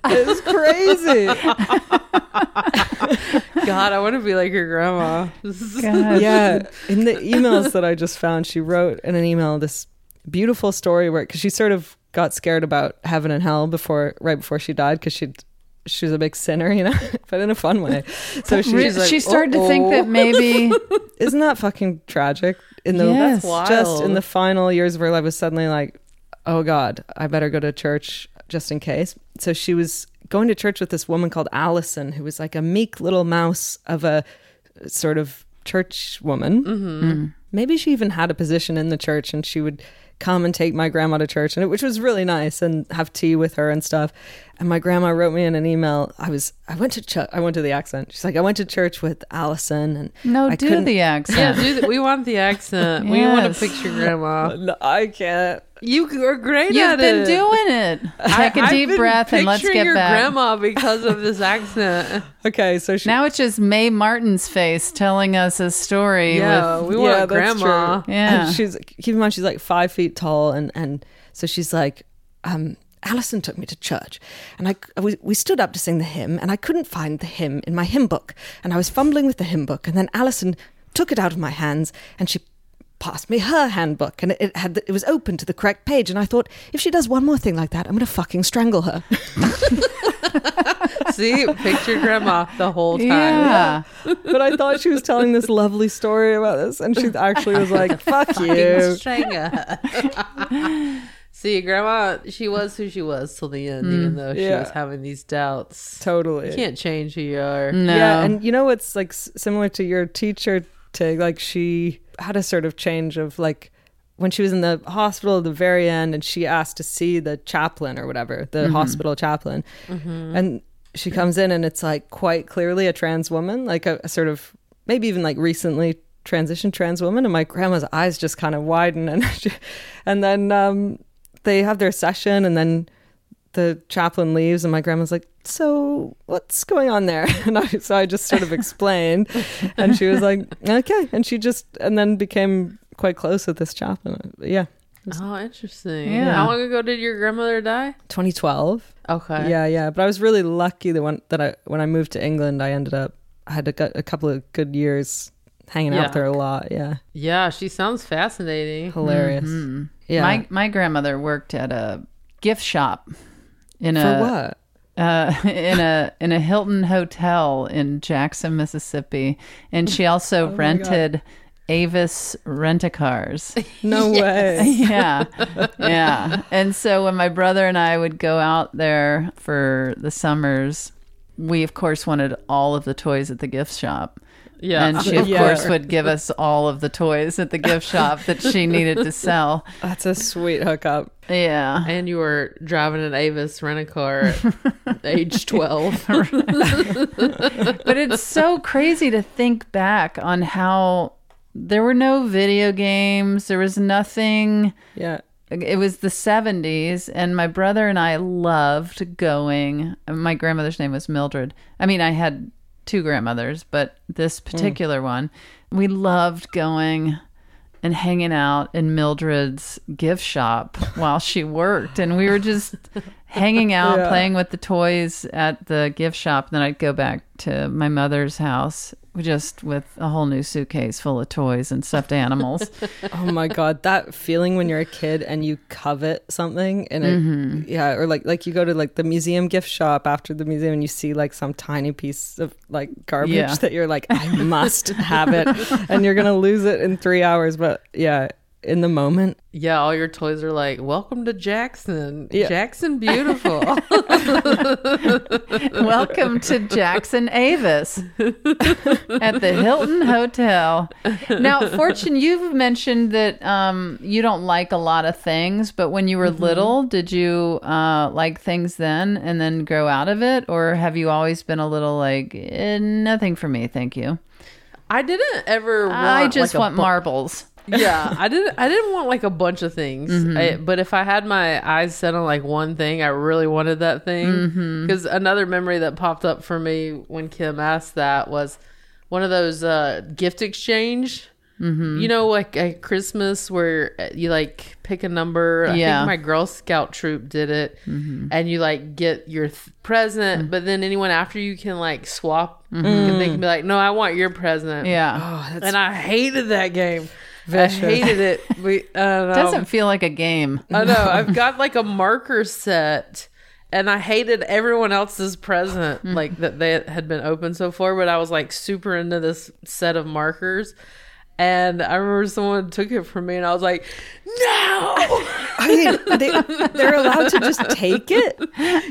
It's crazy. God, I want to be like your grandma. yeah. In the emails that I just found, she wrote in an email this beautiful story where because she sort of got scared about heaven and hell before right before she died because she she was a big sinner, you know, but in a fun way. So she, Re- she started to think that maybe isn't that fucking tragic? In the Yes. Just in the final years of her life was suddenly like, oh God, I better go to church just in case. So she was going to church with this woman called Allison, who was like a meek little mouse of a sort of church woman. Mm-hmm. Maybe she even had a position in the church, and she would come and take my grandma to church, and it, which was really nice, and have tea with her and stuff. And my grandma wrote me in an email. I was I went to ch- I went to the accent. She's like I went to church with Allison, and no, I do couldn't- the Yeah, accent. dude, we want the accent. We want Yes. to picture grandma. No, I can't. You are great You've at been it. doing it. Take a I've deep breath and let's picturing get your back. grandma because of this accent. Okay, so she Now it's just Mae Martin's face telling us a story. Yeah, with, we want that's grandma. true. Yeah. And she's keep in mind she's like five feet tall, and and so she's like, um, Allison took me to church, and I we, we stood up to sing the hymn, and I couldn't find the hymn in my hymn book, and I was fumbling with the hymn book, and then Allison took it out of my hands, and she passed me her handbook and it- it had the, it was open to the correct page and I thought if she does one more thing like that I'm going to fucking strangle her. See, picture grandma the whole time. yeah. but I thought she was telling this lovely story about this and she actually was like fuck you. Stranger. See, grandma, she was who she was till the end, even mm. though she Yeah. was having these doubts. Totally. You can't change who you are. No. Yeah, and you know what's like s- similar to your teacher Tig, like she had a sort of change of like when she was in the hospital at the very end and she asked to see the chaplain or whatever, the hospital chaplain. And she comes in and it's like quite clearly a trans woman, like a, a sort of maybe even like recently transitioned trans woman. And my grandma's eyes just kind of widen and she, and then um they have their session and then the chaplain leaves and my grandma's like so what's going on there? And I, so i just sort of explained. And she was like okay. And she just and then became quite close with this chaplain uh, yeah. Oh, interesting. Yeah. How long ago did your grandmother die? 2012 Okay. yeah yeah. But i was really lucky that when that i when i moved to england i ended up i had a, a couple of good years hanging Yeah. out there a lot. Yeah. Yeah, she sounds fascinating. hilarious. Mm-hmm. Yeah. My my grandmother worked at a gift shop in for a what uh, in a in a Hilton hotel in Jackson, Mississippi, and she also God. rented Avis rent a cars. no way yeah, yeah. And so when my brother and I would go out there for the summers, we of course wanted all of the toys at the gift shop. Yeah. And she, of Yeah. course, would give us all of the toys at the gift shop that she needed to sell. that's a sweet hookup Yeah. and you were driving an Avis rent a car at age 12. but it's so crazy to think back on how there were no video games, there was nothing. yeah It was the 70s, and my brother and I loved going. My grandmother's name was Mildred. I mean, I had two grandmothers, but this hmm. particular one, we loved going and hanging out in Mildred's gift shop while she worked. And we were just hanging out, Yeah. playing with the toys at the gift shop. And Then I'd go back to my mother's house just with a whole new suitcase full of toys and stuffed animals. Oh my god, that feeling when you're a kid and you covet something and it, Mm-hmm. yeah, or like like you go to like the museum gift shop after the museum and you see like some tiny piece of like garbage Yeah. that you're like I must have it and you're going to lose it in 3 hours, but yeah, in the moment. Yeah, all your toys are like, "Welcome to Jackson, Yeah. Jackson, beautiful." Welcome to Jackson Avis at the Hilton Hotel. Now, Fortune, you've mentioned that um, you don't like a lot of things, but when you were little, did you uh, like things then and then grow out of it? Or have you always been a little like, eh, nothing for me, thank you? I didn't ever. Want, I just like, want bu- marbles. Yeah, I didn't. I didn't want like a bunch of things. Mm-hmm. I, but if I had my eyes set on like one thing, I really wanted that thing. Mm-hmm. Because another memory that popped up for me when Kim asked that was one of those uh, gift exchange. Mhm. You know, like at Christmas where uh, you like pick a number. I Yeah. think my Girl Scout troop did it, Mhm. and you like get your th- present, but then anyone after you can like swap. Mhm. And they can be like, "No, I want your present." Yeah. Oh, and I hated that game. Vicious. I hated it. We, I. Doesn't feel like a game. I know. I've got like a marker set, and I hated everyone else's present, hmm. like that they had been open so far. But I was like super into this set of markers, and I remember someone took it from me, and I was like, "No!" I mean, they, they're allowed to just take it.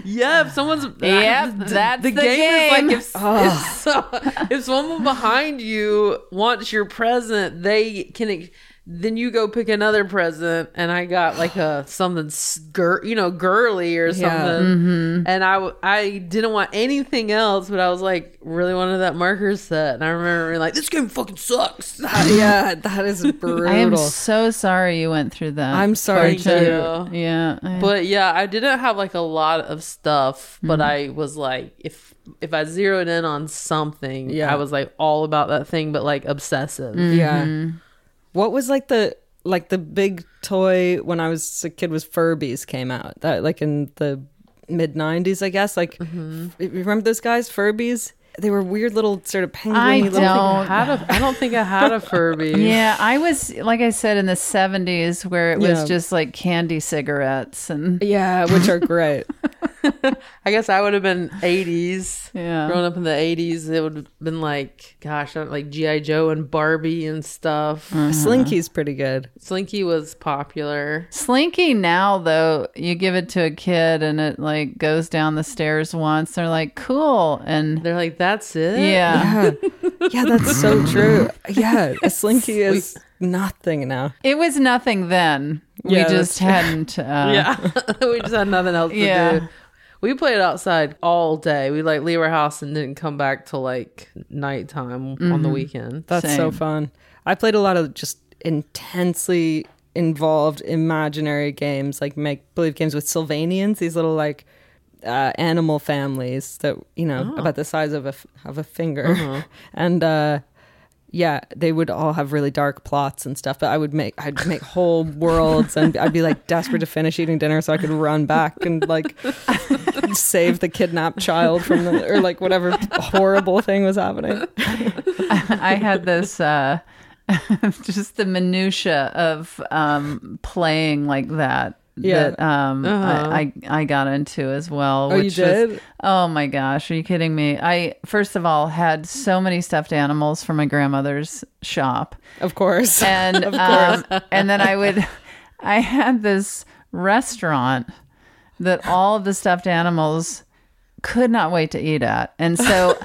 yeah, if someone's Yep, the, that's the game, is like if if, so, if someone behind you wants your present, they can. Then you go pick another present, and I got like a something gir- you know girly or something, Yeah. Mhm. and I I didn't want anything else, but I was like really wanted that marker set, and I remember being like this game fucking sucks. yeah, that is brutal. I am so sorry you went through that. I'm sorry too. Yeah. I- But yeah, I didn't have like a lot of stuff, but Mm-hmm. I was like, if if I zeroed in on something, Yeah. I was like all about that thing, but like obsessive. Mm. Yeah. What was like the like the big toy when I was a kid was Furbies came out. That like in the mid 90s, I guess. Like Mm-hmm. f- you remember those guys Furbies? They were weird little sort of penguin I little don't. I, had a, I don't think I had a Furby. Yeah, I was like I said in the '70s, where it was Yeah. just like candy cigarettes and Yeah, which are great. I guess I would have been 80s. Yeah. Growing up in the 80s, it would have been like, gosh, like G.I. Joe and Barbie and stuff. Mm. Slinky's pretty good. Slinky was popular. Slinky. Now though, you give it to a kid and it like goes down the stairs once. They're like, "Cool," and They're like, that's it? yeah, Yeah. yeah, that's so true. Yeah, a Slinky is nothing now. it was nothing then. Yeah, we just hadn't. Uh, yeah. we just had nothing else to Yeah. do. We played outside all day. We like leave our house and didn't come back till like nighttime on the Mhm. weekend. That's so fun. I played a lot of just intensely involved imaginary games, like make believe games with Sylvanians, these little like uh, animal families that you know Oh. about the size of a f- of a finger, Uh-huh. and uh, yeah, they would all have really dark plots and stuff. But I would make I'd make whole worlds, and I'd be like desperate to finish eating dinner so I could run back and like save the kidnapped child from the or like whatever horrible thing was happening. I had this uh just the minutia of um playing like that Yeah. that um Uh-huh. I, I I got into as well. Oh, you which was- did? oh my gosh, are you kidding me? I first of all had so many stuffed animals from my grandmother's shop. Of course, And of course. um, and then I would I had this restaurant that all of the stuffed animals could not wait to eat at. And so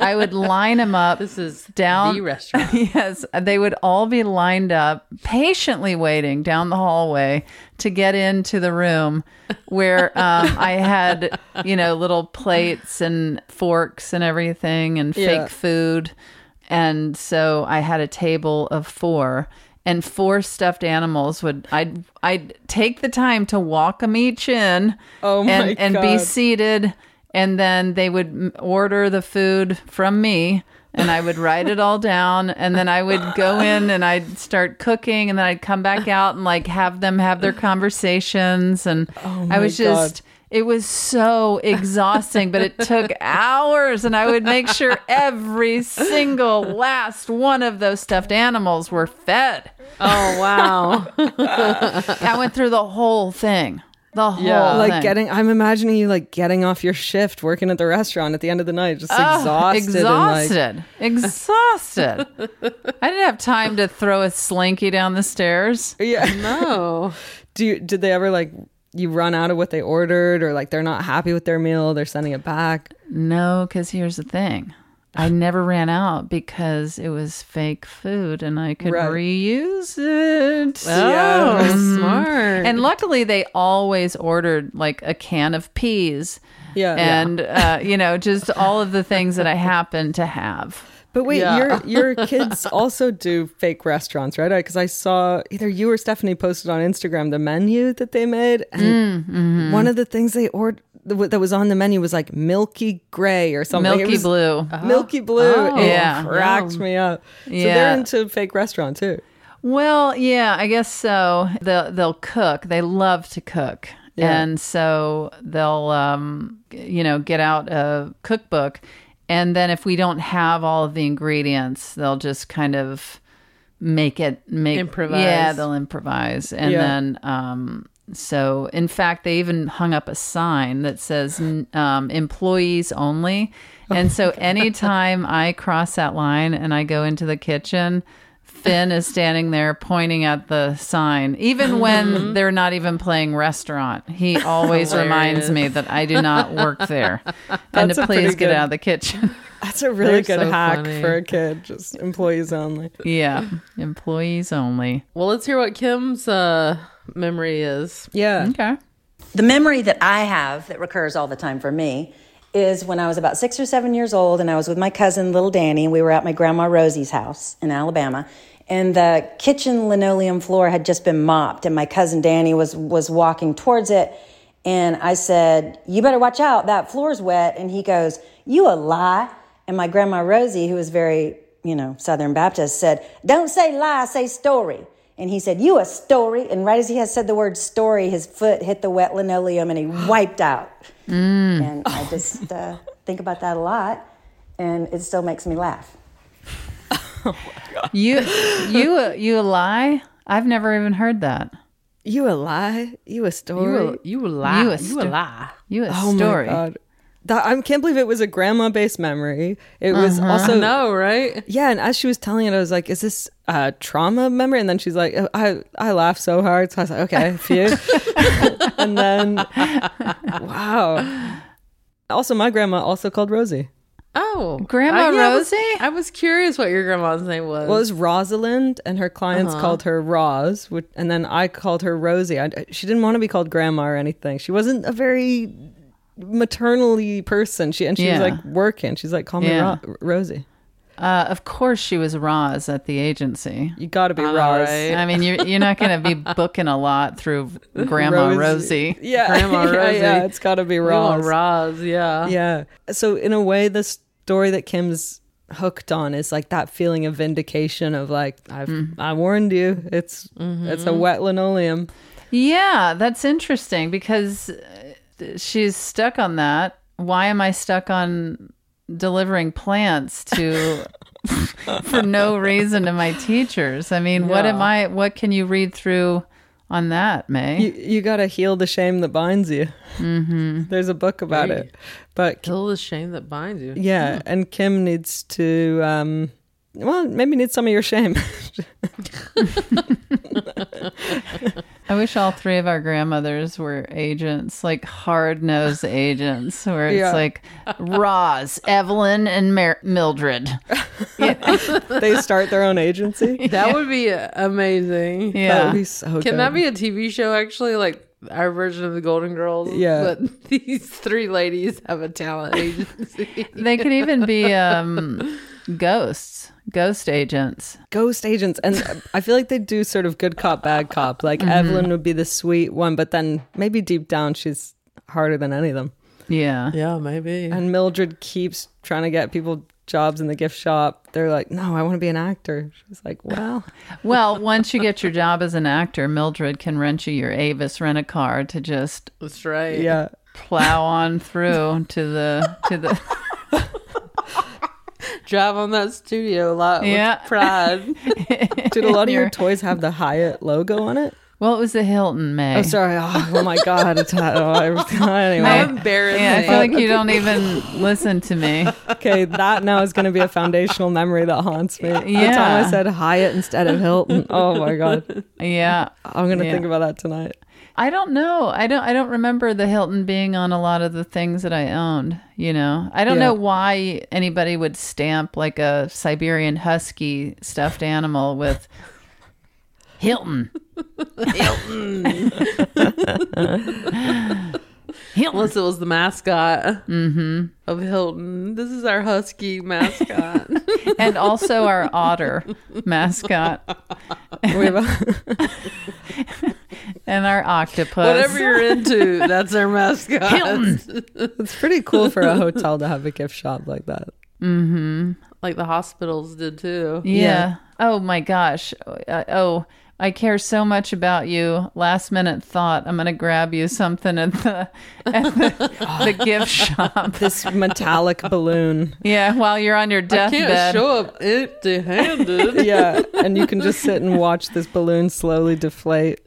I would line them up This is down the restaurant. yes, they would all be lined up, patiently waiting down the hallway to get into the room where um, I had, you know, little plates and forks and everything and fake food. And so I had a table of four. And four stuffed animals would I'd I'd take the time to walk them each in, Oh my and and be seated, and then they would order the food from me, and I would write it all down, and then I would go in and I'd start cooking, and then I'd come back out and like have them have their conversations, and Oh I was my God. just. It was so exhausting, but it took hours, and I would make sure every single last one of those stuffed animals were fed. Oh wow. I went through the whole thing. The whole Yeah. thing. like getting i'm imagining you like getting off your shift working at the restaurant at the end of the night just Ugh, exhausted and like exhausted, exhausted. I didn't have time to throw a slinky down the stairs. yeah no. do you did they ever like you run out of what they ordered or like they're not happy with their meal they're sending it back No, because here's the thing. I never ran out because it was fake food and I could Right. reuse it. Oh, Mhm. smart. And luckily, they always ordered like a can of peas. Yeah. And, uh, you know, just all of the things that I happen to have. but wait Yeah. your your kids also do fake restaurants right because i saw either you or stephanie posted on instagram the menu that they made and Mm, mm-hmm. one of the things they ordered th- that was on the menu was like milky gray or something. Milky was- blue. Milky blue. Oh. it Yeah. cracked me up. So Yeah. they're into fake restaurant too. Well, yeah, I guess so. They'll they'll cook. They love to cook. Yeah. And so they'll um you know, get out a cookbook and then if we don't have all of the ingredients, they'll just kind of make it make Improvise. Yeah, they'll improvise. And Yeah. then um so in fact they even hung up a sign that says um, employees only. And so anytime I cross that line and I go into the kitchen, Finn is standing there pointing at the sign, even when they're not even playing restaurant. He always reminds me that I do not work there and to please pretty get good- out of the kitchen. That's a really They're good so hack funny. for a kid. Just employees only. yeah, employees only. Well, let's hear what Kim's uh, memory is. Yeah. Okay. The memory that I have that recurs all the time for me is when I was about six or seven years old and I was with my cousin, little Danny. and We were at my grandma Rosie's house in Alabama. And the kitchen linoleum floor had just been mopped, and my cousin Danny was, was walking towards it. And I said, You better watch out, that floor's wet. And he goes, You a lie. And my grandma Rosie, who was very, you know, Southern Baptist, said, Don't say lie, say story. And he said, You a story. And right as he had said the word story, his foot hit the wet linoleum and he wiped out. And I just uh, think about that a lot. And it still makes me laugh. You you you a lie? I've never even heard that. You a lie? You a story? You a lie. You a, You a lie. You a oh story. my god. That, I can't believe it was a grandma based memory. It was Uh-huh. also No, right? Yeah, and as she was telling it, I was like, "Is this a trauma memory?" And then she's like, "Oh, "I I laughed so hard." So I was like, "Okay, phew." and then, wow. Also, my grandma also called Rosie. Oh, Grandma I- yeah, I was- Rosie? I was curious what your grandma's name was. Well, it was Rosalind, and her clients Uh-huh. called her Roz, which, and then I called her Rosie. I, she didn't want to be called Grandma or anything. She wasn't a very maternally person. She and she Yeah. was like working. She's like, "Call me Yeah. Ro- Rosie." Uh, of course, she was Roz at the agency. You got to be I Roz. right? I mean, you're you're not going to be booking a lot through Grandma Rosie. Yeah, Grandma yeah, Rosie. yeah, it's got to be We want Roz. Roz, yeah. Yeah. So in a way, the story that Kim's hooked on is like that feeling of vindication of like I've I warned you. It's it's a wet linoleum. Yeah, that's interesting because uh, she's stuck on that. Why am I stuck on delivering plants to for no reason to my teachers? I mean, what am I what can you read through on that, Mae? You you got to heal the shame that binds you. Mm-hmm. There's a book about Right. it, but Kill the shame that binds you. yeah, and Kim needs to um, well maybe need some of your shame. I wish all three of our grandmothers were agents, like hard nosed agents, where it's Yeah. like Roz, Evelyn, and Mer- Mildred. they start their own agency. That would be amazing. That Yeah. would be so Can good. that be a TV show actually? Like our version of the Golden Girls? Yeah. But these three ladies have a talent agency. They could even be um, ghosts, ghost agents. ghost agents and i feel like they do sort of good cop bad cop like Mm-hmm. evelyn would be the sweet one but then maybe deep down she's harder than any of them Yeah. yeah, maybe. and mildred keeps trying to get people jobs in the gift shop they're like no i want to be an actor she's like well Well, once you get your job as an actor, Mildred can rent you your Avis rent a car to just That's right. yeah plow on through to the to the Drive on that studio a lot Yeah. with pride. did a lot of your Your- toys have the hyatt logo on it well, it was the Hilton Mae. oh sorry oh, oh my god it's, oh, I- How anyway embarrassing. Yeah, I feel like you don't even listen to me. okay that now is going to be a foundational memory that haunts me Yeah. the time i said hyatt instead of hilton oh my god Yeah. i'm going to Yeah. think about that tonight I don't know. I don't I don't remember the Hilton being on a lot of the things that I owned, you know. I don't Yeah. know why anybody would stamp like a Siberian husky stuffed animal with Hilton. Hilton. Hilton. Unless it was the mascot mm-hmm. of Hilton. This is our husky mascot. and also our otter mascot. we have a, and our octopus. Whatever you're into, that's our mascot. Hilton. It's pretty cool for a hotel to have a gift shop like that. Mm-hmm. like the hospitals did too. Yeah. Oh my gosh. Uh, oh, I care so much about you. Last minute thought. I'm gonna grab you something at the at the, the gift shop. This metallic balloon. Yeah, while you're on your I deathbed. can't show up empty-handed. Yeah, and you can just sit and watch this balloon slowly deflate.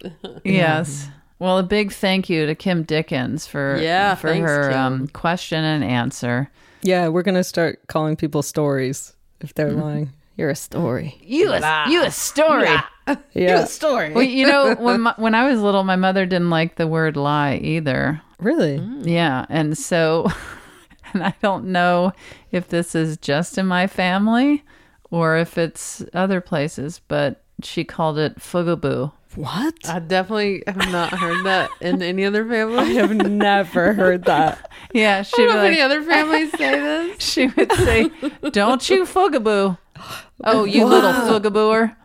Yes. Well, a big thank you to Kim Dickens for Yeah, for thanks, her um, question and answer. Yeah, we're gonna start calling people stories if they're lying. You're a story. You a, you a story. Yeah, story. Well, you know, when my, when I was little, my mother didn't like the word lie either. really. Mm. Yeah, and so, and I don't know if this is just in my family or if it's other places, but she called it fugaboo. What? I definitely have not heard that in any other family. I have never heard that. Yeah, she'd don't be know if any other families say this. she would say, "Don't you fugaboo." Oh, you little fugabooer.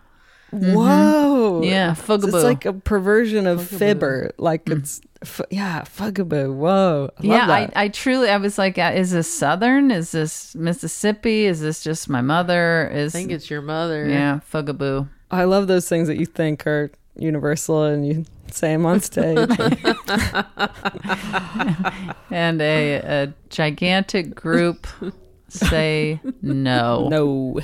Whoa. Yeah, It's like a perversion of fibber. Like it's, f- yeah, fugaboo. Whoa. I love yeah, I, that. I truly, I was like, uh, is this Southern? Is this Mississippi? Is this just my mother? Is I think it's your mother. yeah, fugaboo. I love those things that you think are universal and you say them on stage. And a, a gigantic group say no. no.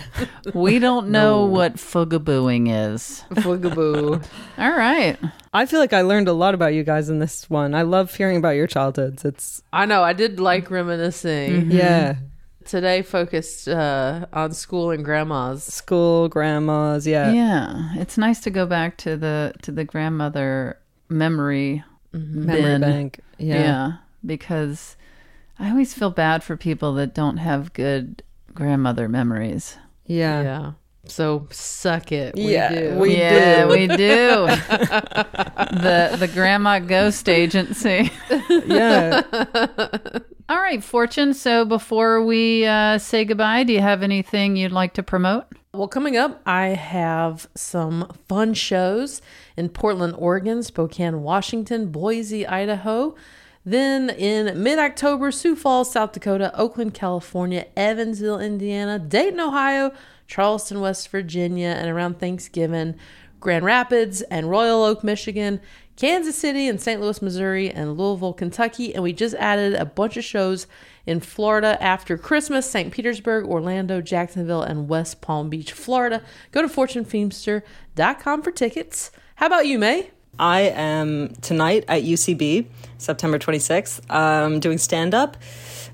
We don't know what fugabooing is. Fugaboo. All right. I feel like I learned a lot about you guys in this one. I love hearing about your childhoods. It's, I know. I did like reminiscing. yeah, Today focused uh, on school and grandmas. school, grandmas. Yeah. Yeah, it's nice to go back to the to the grandmother memory Memory bin. bank. Yeah. Yeah. because I always feel bad for people that don't have good grandmother memories. Yeah. Yeah. So suck it. We Yeah, do. we yeah, do. we do. the the grandma ghost agency. Yeah. All right, Fortune. So before we uh, say goodbye, do you have anything you'd like to promote? Well, coming up, I have some fun shows in Portland, Oregon, Spokane, Washington, Boise, Idaho. Then in mid October, Sioux Falls, South Dakota, Oakland, California, Evansville, Indiana, Dayton, Ohio, Charleston, West Virginia, and around Thanksgiving, Grand Rapids and Royal Oak, Michigan, Kansas City and St. Louis, Missouri, and Louisville, Kentucky. And we just added a bunch of shows in Florida after Christmas St. Petersburg, Orlando, Jacksonville, and West Palm Beach, Florida. Go to fortunefeimster.com for tickets. How about you, Mae? I am tonight at UCB, September 26th, um, doing stand up.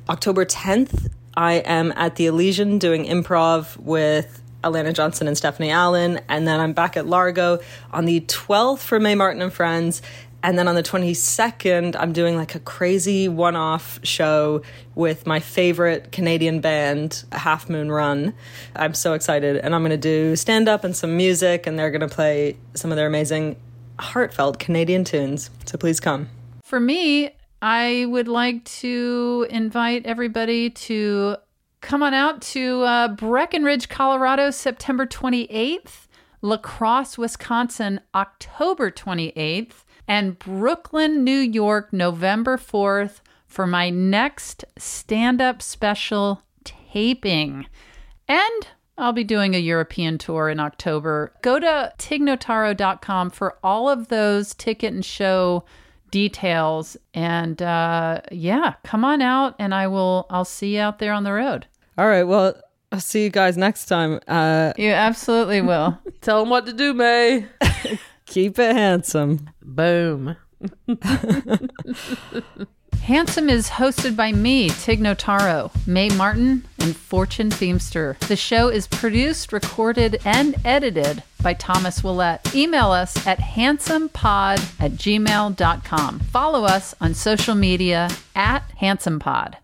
October 10th, I am at the Elysian doing improv with Alana Johnson and Stephanie Allen. And then I'm back at Largo on the 12th for Mae Martin and Friends. And then on the 22nd, I'm doing like a crazy one off show with my favorite Canadian band, Half Moon Run. I'm so excited. And I'm going to do stand up and some music, and they're going to play some of their amazing, heartfelt Canadian tunes. So please come. For me, I would like to invite everybody to come on out to uh, Breckenridge, Colorado, September 28th, La Crosse, Wisconsin, October 28th, and Brooklyn, New York, November 4th for my next stand up special taping. And I'll be doing a European tour in October. Go to tignotaro.com for all of those ticket and show details. And uh, yeah, come on out and I will I'll see you out there on the road. All right. Well, I'll see you guys next time. Uh, You absolutely will. Tell them what to do, Mae. keep it handsome. Boom. Handsome is hosted by me, Tig Notaro, Mae Martin, and Fortune Feimster. The show is produced, recorded, and edited by Thomas Willett. Email us at handsomepod at gmail.com. Follow us on social media at handsomepod.